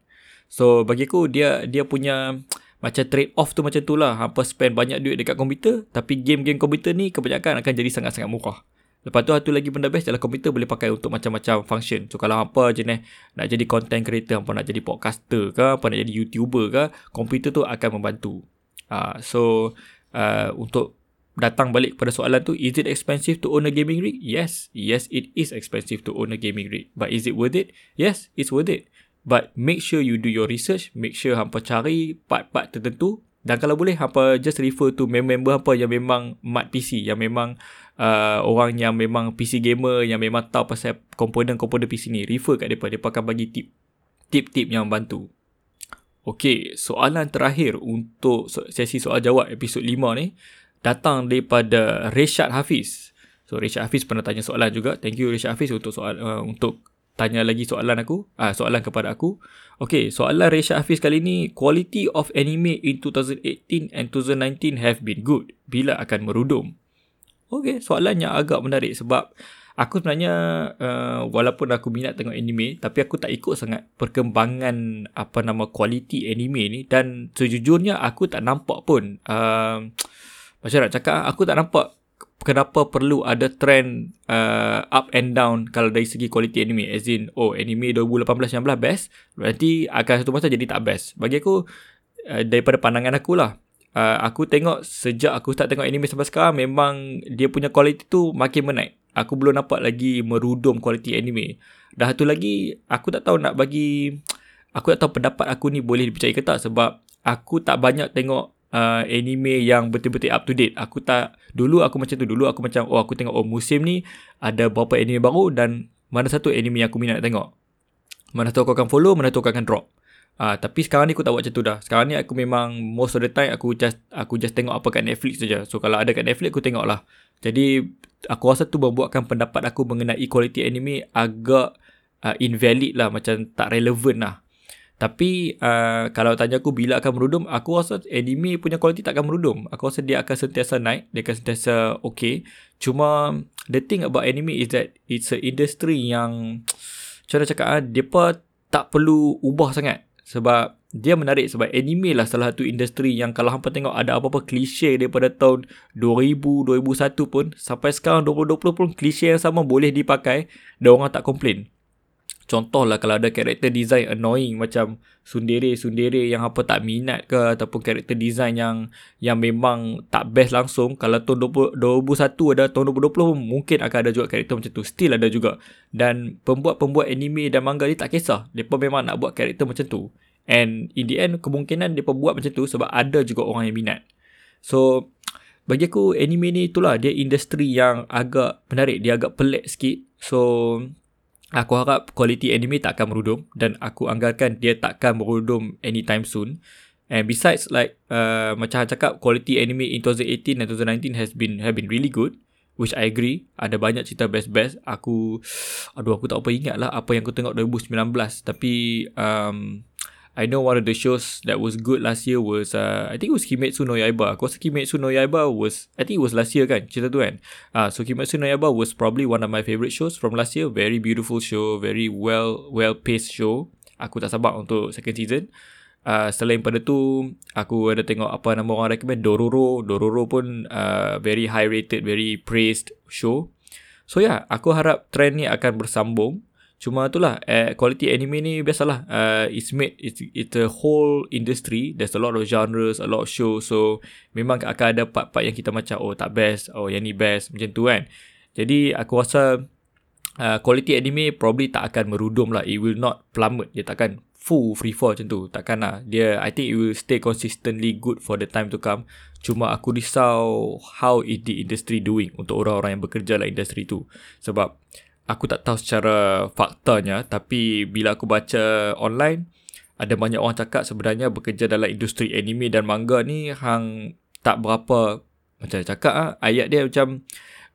So bagi aku dia dia punya macam trade off tu macam tu lah. Hampa spend banyak duit dekat komputer tapi game-game komputer ni kebanyakan akan jadi sangat-sangat murah. Lepas tu satu lagi benda best adalah komputer boleh pakai untuk macam-macam function. So kalau hampa jenis nak jadi content creator, hampa nak jadi podcaster ke, hampa nak jadi YouTuber ke, komputer tu akan membantu. Uh, so uh, untuk datang balik pada soalan tu is it expensive to own a gaming rig? Yes. Yes it is expensive to own a gaming rig. But is it worth it? Yes it's worth it. But make sure you do your research make sure hampa cari part-part tertentu. Dan kalau boleh hampa just refer to member-member hampa yang memang mat PC yang memang uh, orang yang memang PC gamer yang memang tahu pasal komponen-komponen PC ni. Refer kat depa depa akan bagi tip tip-tip yang membantu Okay, soalan terakhir untuk sesi soal jawab episod 5 ni datang daripada Reshad Hafiz. So Reshad Hafiz pernah tanya soalan juga. Thank you Reshad Hafiz untuk soal uh, untuk tanya lagi soalan aku. Ah uh, soalan kepada aku. Okay, soalan Reshad Hafiz kali ni quality of anime in 2018 and 2019 have been good. Bila akan merudum? Okay, soalan yang agak menarik sebab aku sebenarnya uh, walaupun aku minat tengok anime tapi aku tak ikut sangat perkembangan apa nama quality anime ni dan sejujurnya aku tak nampak pun uh, macam nak cakap aku tak nampak kenapa perlu ada trend uh, up and down kalau dari segi quality anime. As in oh anime 2018-19 best nanti akan satu masa jadi tak best. Bagi aku uh, daripada pandangan aku lah uh, aku tengok sejak aku start tengok anime sampai sekarang memang dia punya quality tu makin menaik. Aku belum nampak lagi merudum quality anime. Dah satu lagi aku tak tahu nak bagi aku tak tahu pendapat aku ni boleh dipercayai ke tak sebab aku tak banyak tengok uh, anime yang betul-betul up to date. Aku tak dulu aku macam tu. Dulu aku macam oh aku tengok oh musim ni ada beberapa anime baru dan mana satu anime yang aku minat tengok. Mana tu aku akan follow, mana tu aku akan drop. Uh, tapi sekarang ni aku tak buat macam tu dah. Sekarang ni aku memang most of the time aku just aku just tengok apa kat Netflix saja. So kalau ada kat Netflix aku tengok lah. Jadi aku rasa tu membuatkan pendapat aku mengenai quality anime agak uh, invalid lah macam tak relevan lah. Tapi uh, kalau tanya aku bila akan merudum, aku rasa anime punya kualiti tak akan merudum. Aku rasa dia akan sentiasa naik, dia akan sentiasa okay. Cuma the thing about anime is that it's a industry yang cara cakap ah, dia tak perlu ubah sangat. sebab dia menarik sebab anime lah salah satu industri yang kalau hampa tengok ada apa-apa klise daripada tahun 2000, 2001 pun sampai sekarang 2020 pun klise yang sama boleh dipakai dan orang tak komplain. Contohlah kalau ada karakter design annoying macam sundere-sundere yang apa tak minat ke ataupun karakter design yang yang memang tak best langsung kalau tahun 20, 2021 ada tahun 2020 mungkin akan ada juga karakter macam tu. Still ada juga. Dan pembuat-pembuat anime dan manga ni tak kisah. Depa memang nak buat karakter macam tu. And in the end kemungkinan depa buat macam tu sebab ada juga orang yang minat. So bagi aku anime ni itulah. Dia industri yang agak menarik. Dia agak pelik sikit. So Aku harap kualiti anime tak akan merudum dan aku anggarkan dia tak akan merudum anytime soon. And besides like uh, macam saya cakap quality anime in 2018 and 2019 has been have been really good which I agree. Ada banyak cerita best-best. Aku aduh aku tak apa ingat lah apa yang aku tengok 2019 tapi um, I know one of the shows that was good last year was uh, I think it was Kimetsu no Yaiba. Aku rasa Kimetsu no Yaiba was I think it was last year kan cerita tu kan. Ah uh, so Kimetsu no Yaiba was probably one of my favorite shows from last year. Very beautiful show, very well well paced show. Aku tak sabar untuk second season. Uh, selain pada tu aku ada tengok apa nama orang recommend Dororo. Dororo pun uh, very high rated, very praised show. So yeah, aku harap trend ni akan bersambung. Cuma itulah uh, quality anime ni biasalah. Uh, it's made it's, it's a whole industry. There's a lot of genres a lot of shows so memang akan ada part-part yang kita macam oh tak best oh yang ni best macam tu kan. Jadi aku rasa uh, quality anime probably tak akan merudum lah. It will not plummet. Dia takkan full free fall macam tu. Takkan lah. Dia I think it will stay consistently good for the time to come. Cuma aku risau how is the industry doing untuk orang-orang yang bekerja dalam industri tu. Sebab aku tak tahu secara faktanya tapi bila aku baca online ada banyak orang cakap sebenarnya bekerja dalam industri anime dan manga ni hang tak berapa macam cakap ah ayat dia macam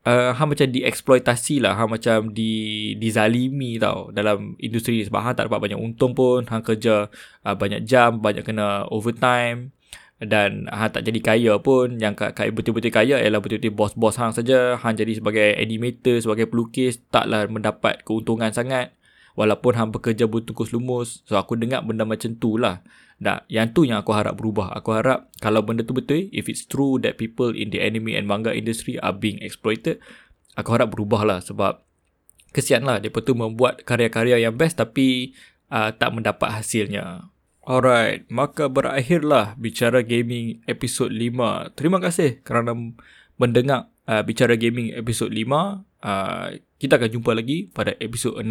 uh, hang macam dieksploitasi lah hang macam di dizalimi tau dalam industri ni sebab hang tak dapat banyak untung pun hang kerja uh, banyak jam banyak kena overtime dan hang tak jadi kaya pun yang kaya betul-betul kaya ialah betul-betul bos-bos hang saja. Hang jadi sebagai animator sebagai pelukis taklah mendapat keuntungan sangat. Walaupun hang bekerja bertungkus lumus so aku dengar benda macam tu lah. Nah, yang tu yang aku harap berubah. Aku harap kalau benda tu betul if it's true that people in the anime and manga industry are being exploited aku harap berubah lah sebab kesian lah. Dia tu membuat karya-karya yang best tapi uh, tak mendapat hasilnya Alright, maka berakhirlah Bicara Gaming episod 5. Terima kasih kerana mendengar uh, Bicara Gaming episod 5. Uh, kita akan jumpa lagi pada episod 6.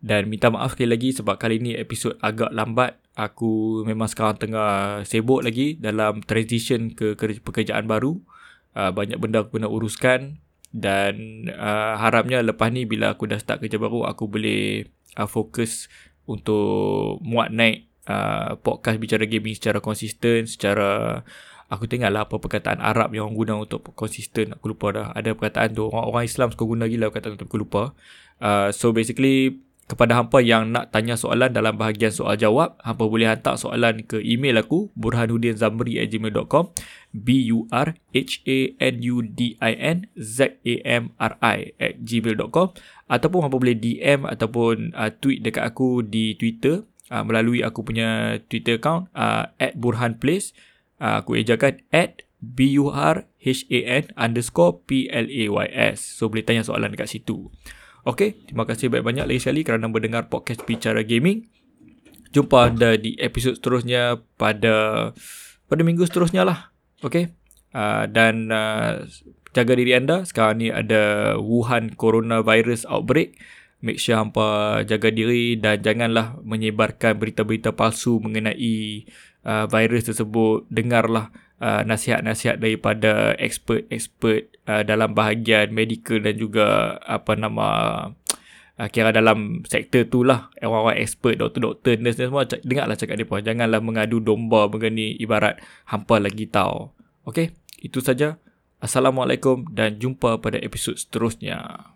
Dan minta maaf sekali lagi sebab kali ini episod agak lambat. Aku memang sekarang tengah sibuk lagi dalam transition ke pekerjaan baru. Uh, banyak benda aku kena uruskan. Dan uh, harapnya lepas ni bila aku dah start kerja baru, aku boleh uh, fokus untuk muat naik uh, podcast bicara gaming secara konsisten secara aku tengok lah apa perkataan Arab yang orang guna untuk konsisten aku lupa dah. Ada perkataan tu orang, orang Islam suka guna gila perkataan tu aku lupa. Uh, so basically kepada hampa yang nak tanya soalan dalam bahagian soal jawab hampa boleh hantar soalan ke email aku burhanuddinzamri@gmail.com b u r h a n u d i n z a m r i at gmail.com ataupun hampa boleh DM ataupun uh, tweet dekat aku di Twitter uh, melalui aku punya Twitter account uh, at burhanplace uh, aku ejakan at B-U-R-H-A-N underscore P-L-A-Y-S so boleh tanya soalan dekat situ Okay, terima kasih banyak-banyak lagi sekali kerana mendengar podcast Bicara Gaming. Jumpa anda di episod seterusnya pada pada minggu seterusnya lah. Okay, uh, dan uh, jaga diri anda. Sekarang ni ada Wuhan Coronavirus Outbreak make sure hampa jaga diri dan janganlah menyebarkan berita-berita palsu mengenai uh, virus tersebut. Dengarlah uh, nasihat-nasihat daripada expert-expert uh, dalam bahagian medical dan juga apa nama uh, kira dalam sektor tu lah orang-orang expert doktor-doktor nurse dan semua dengarlah cakap mereka janganlah mengadu domba mengenai ibarat hampa lagi tahu ok itu saja. Assalamualaikum dan jumpa pada episod seterusnya.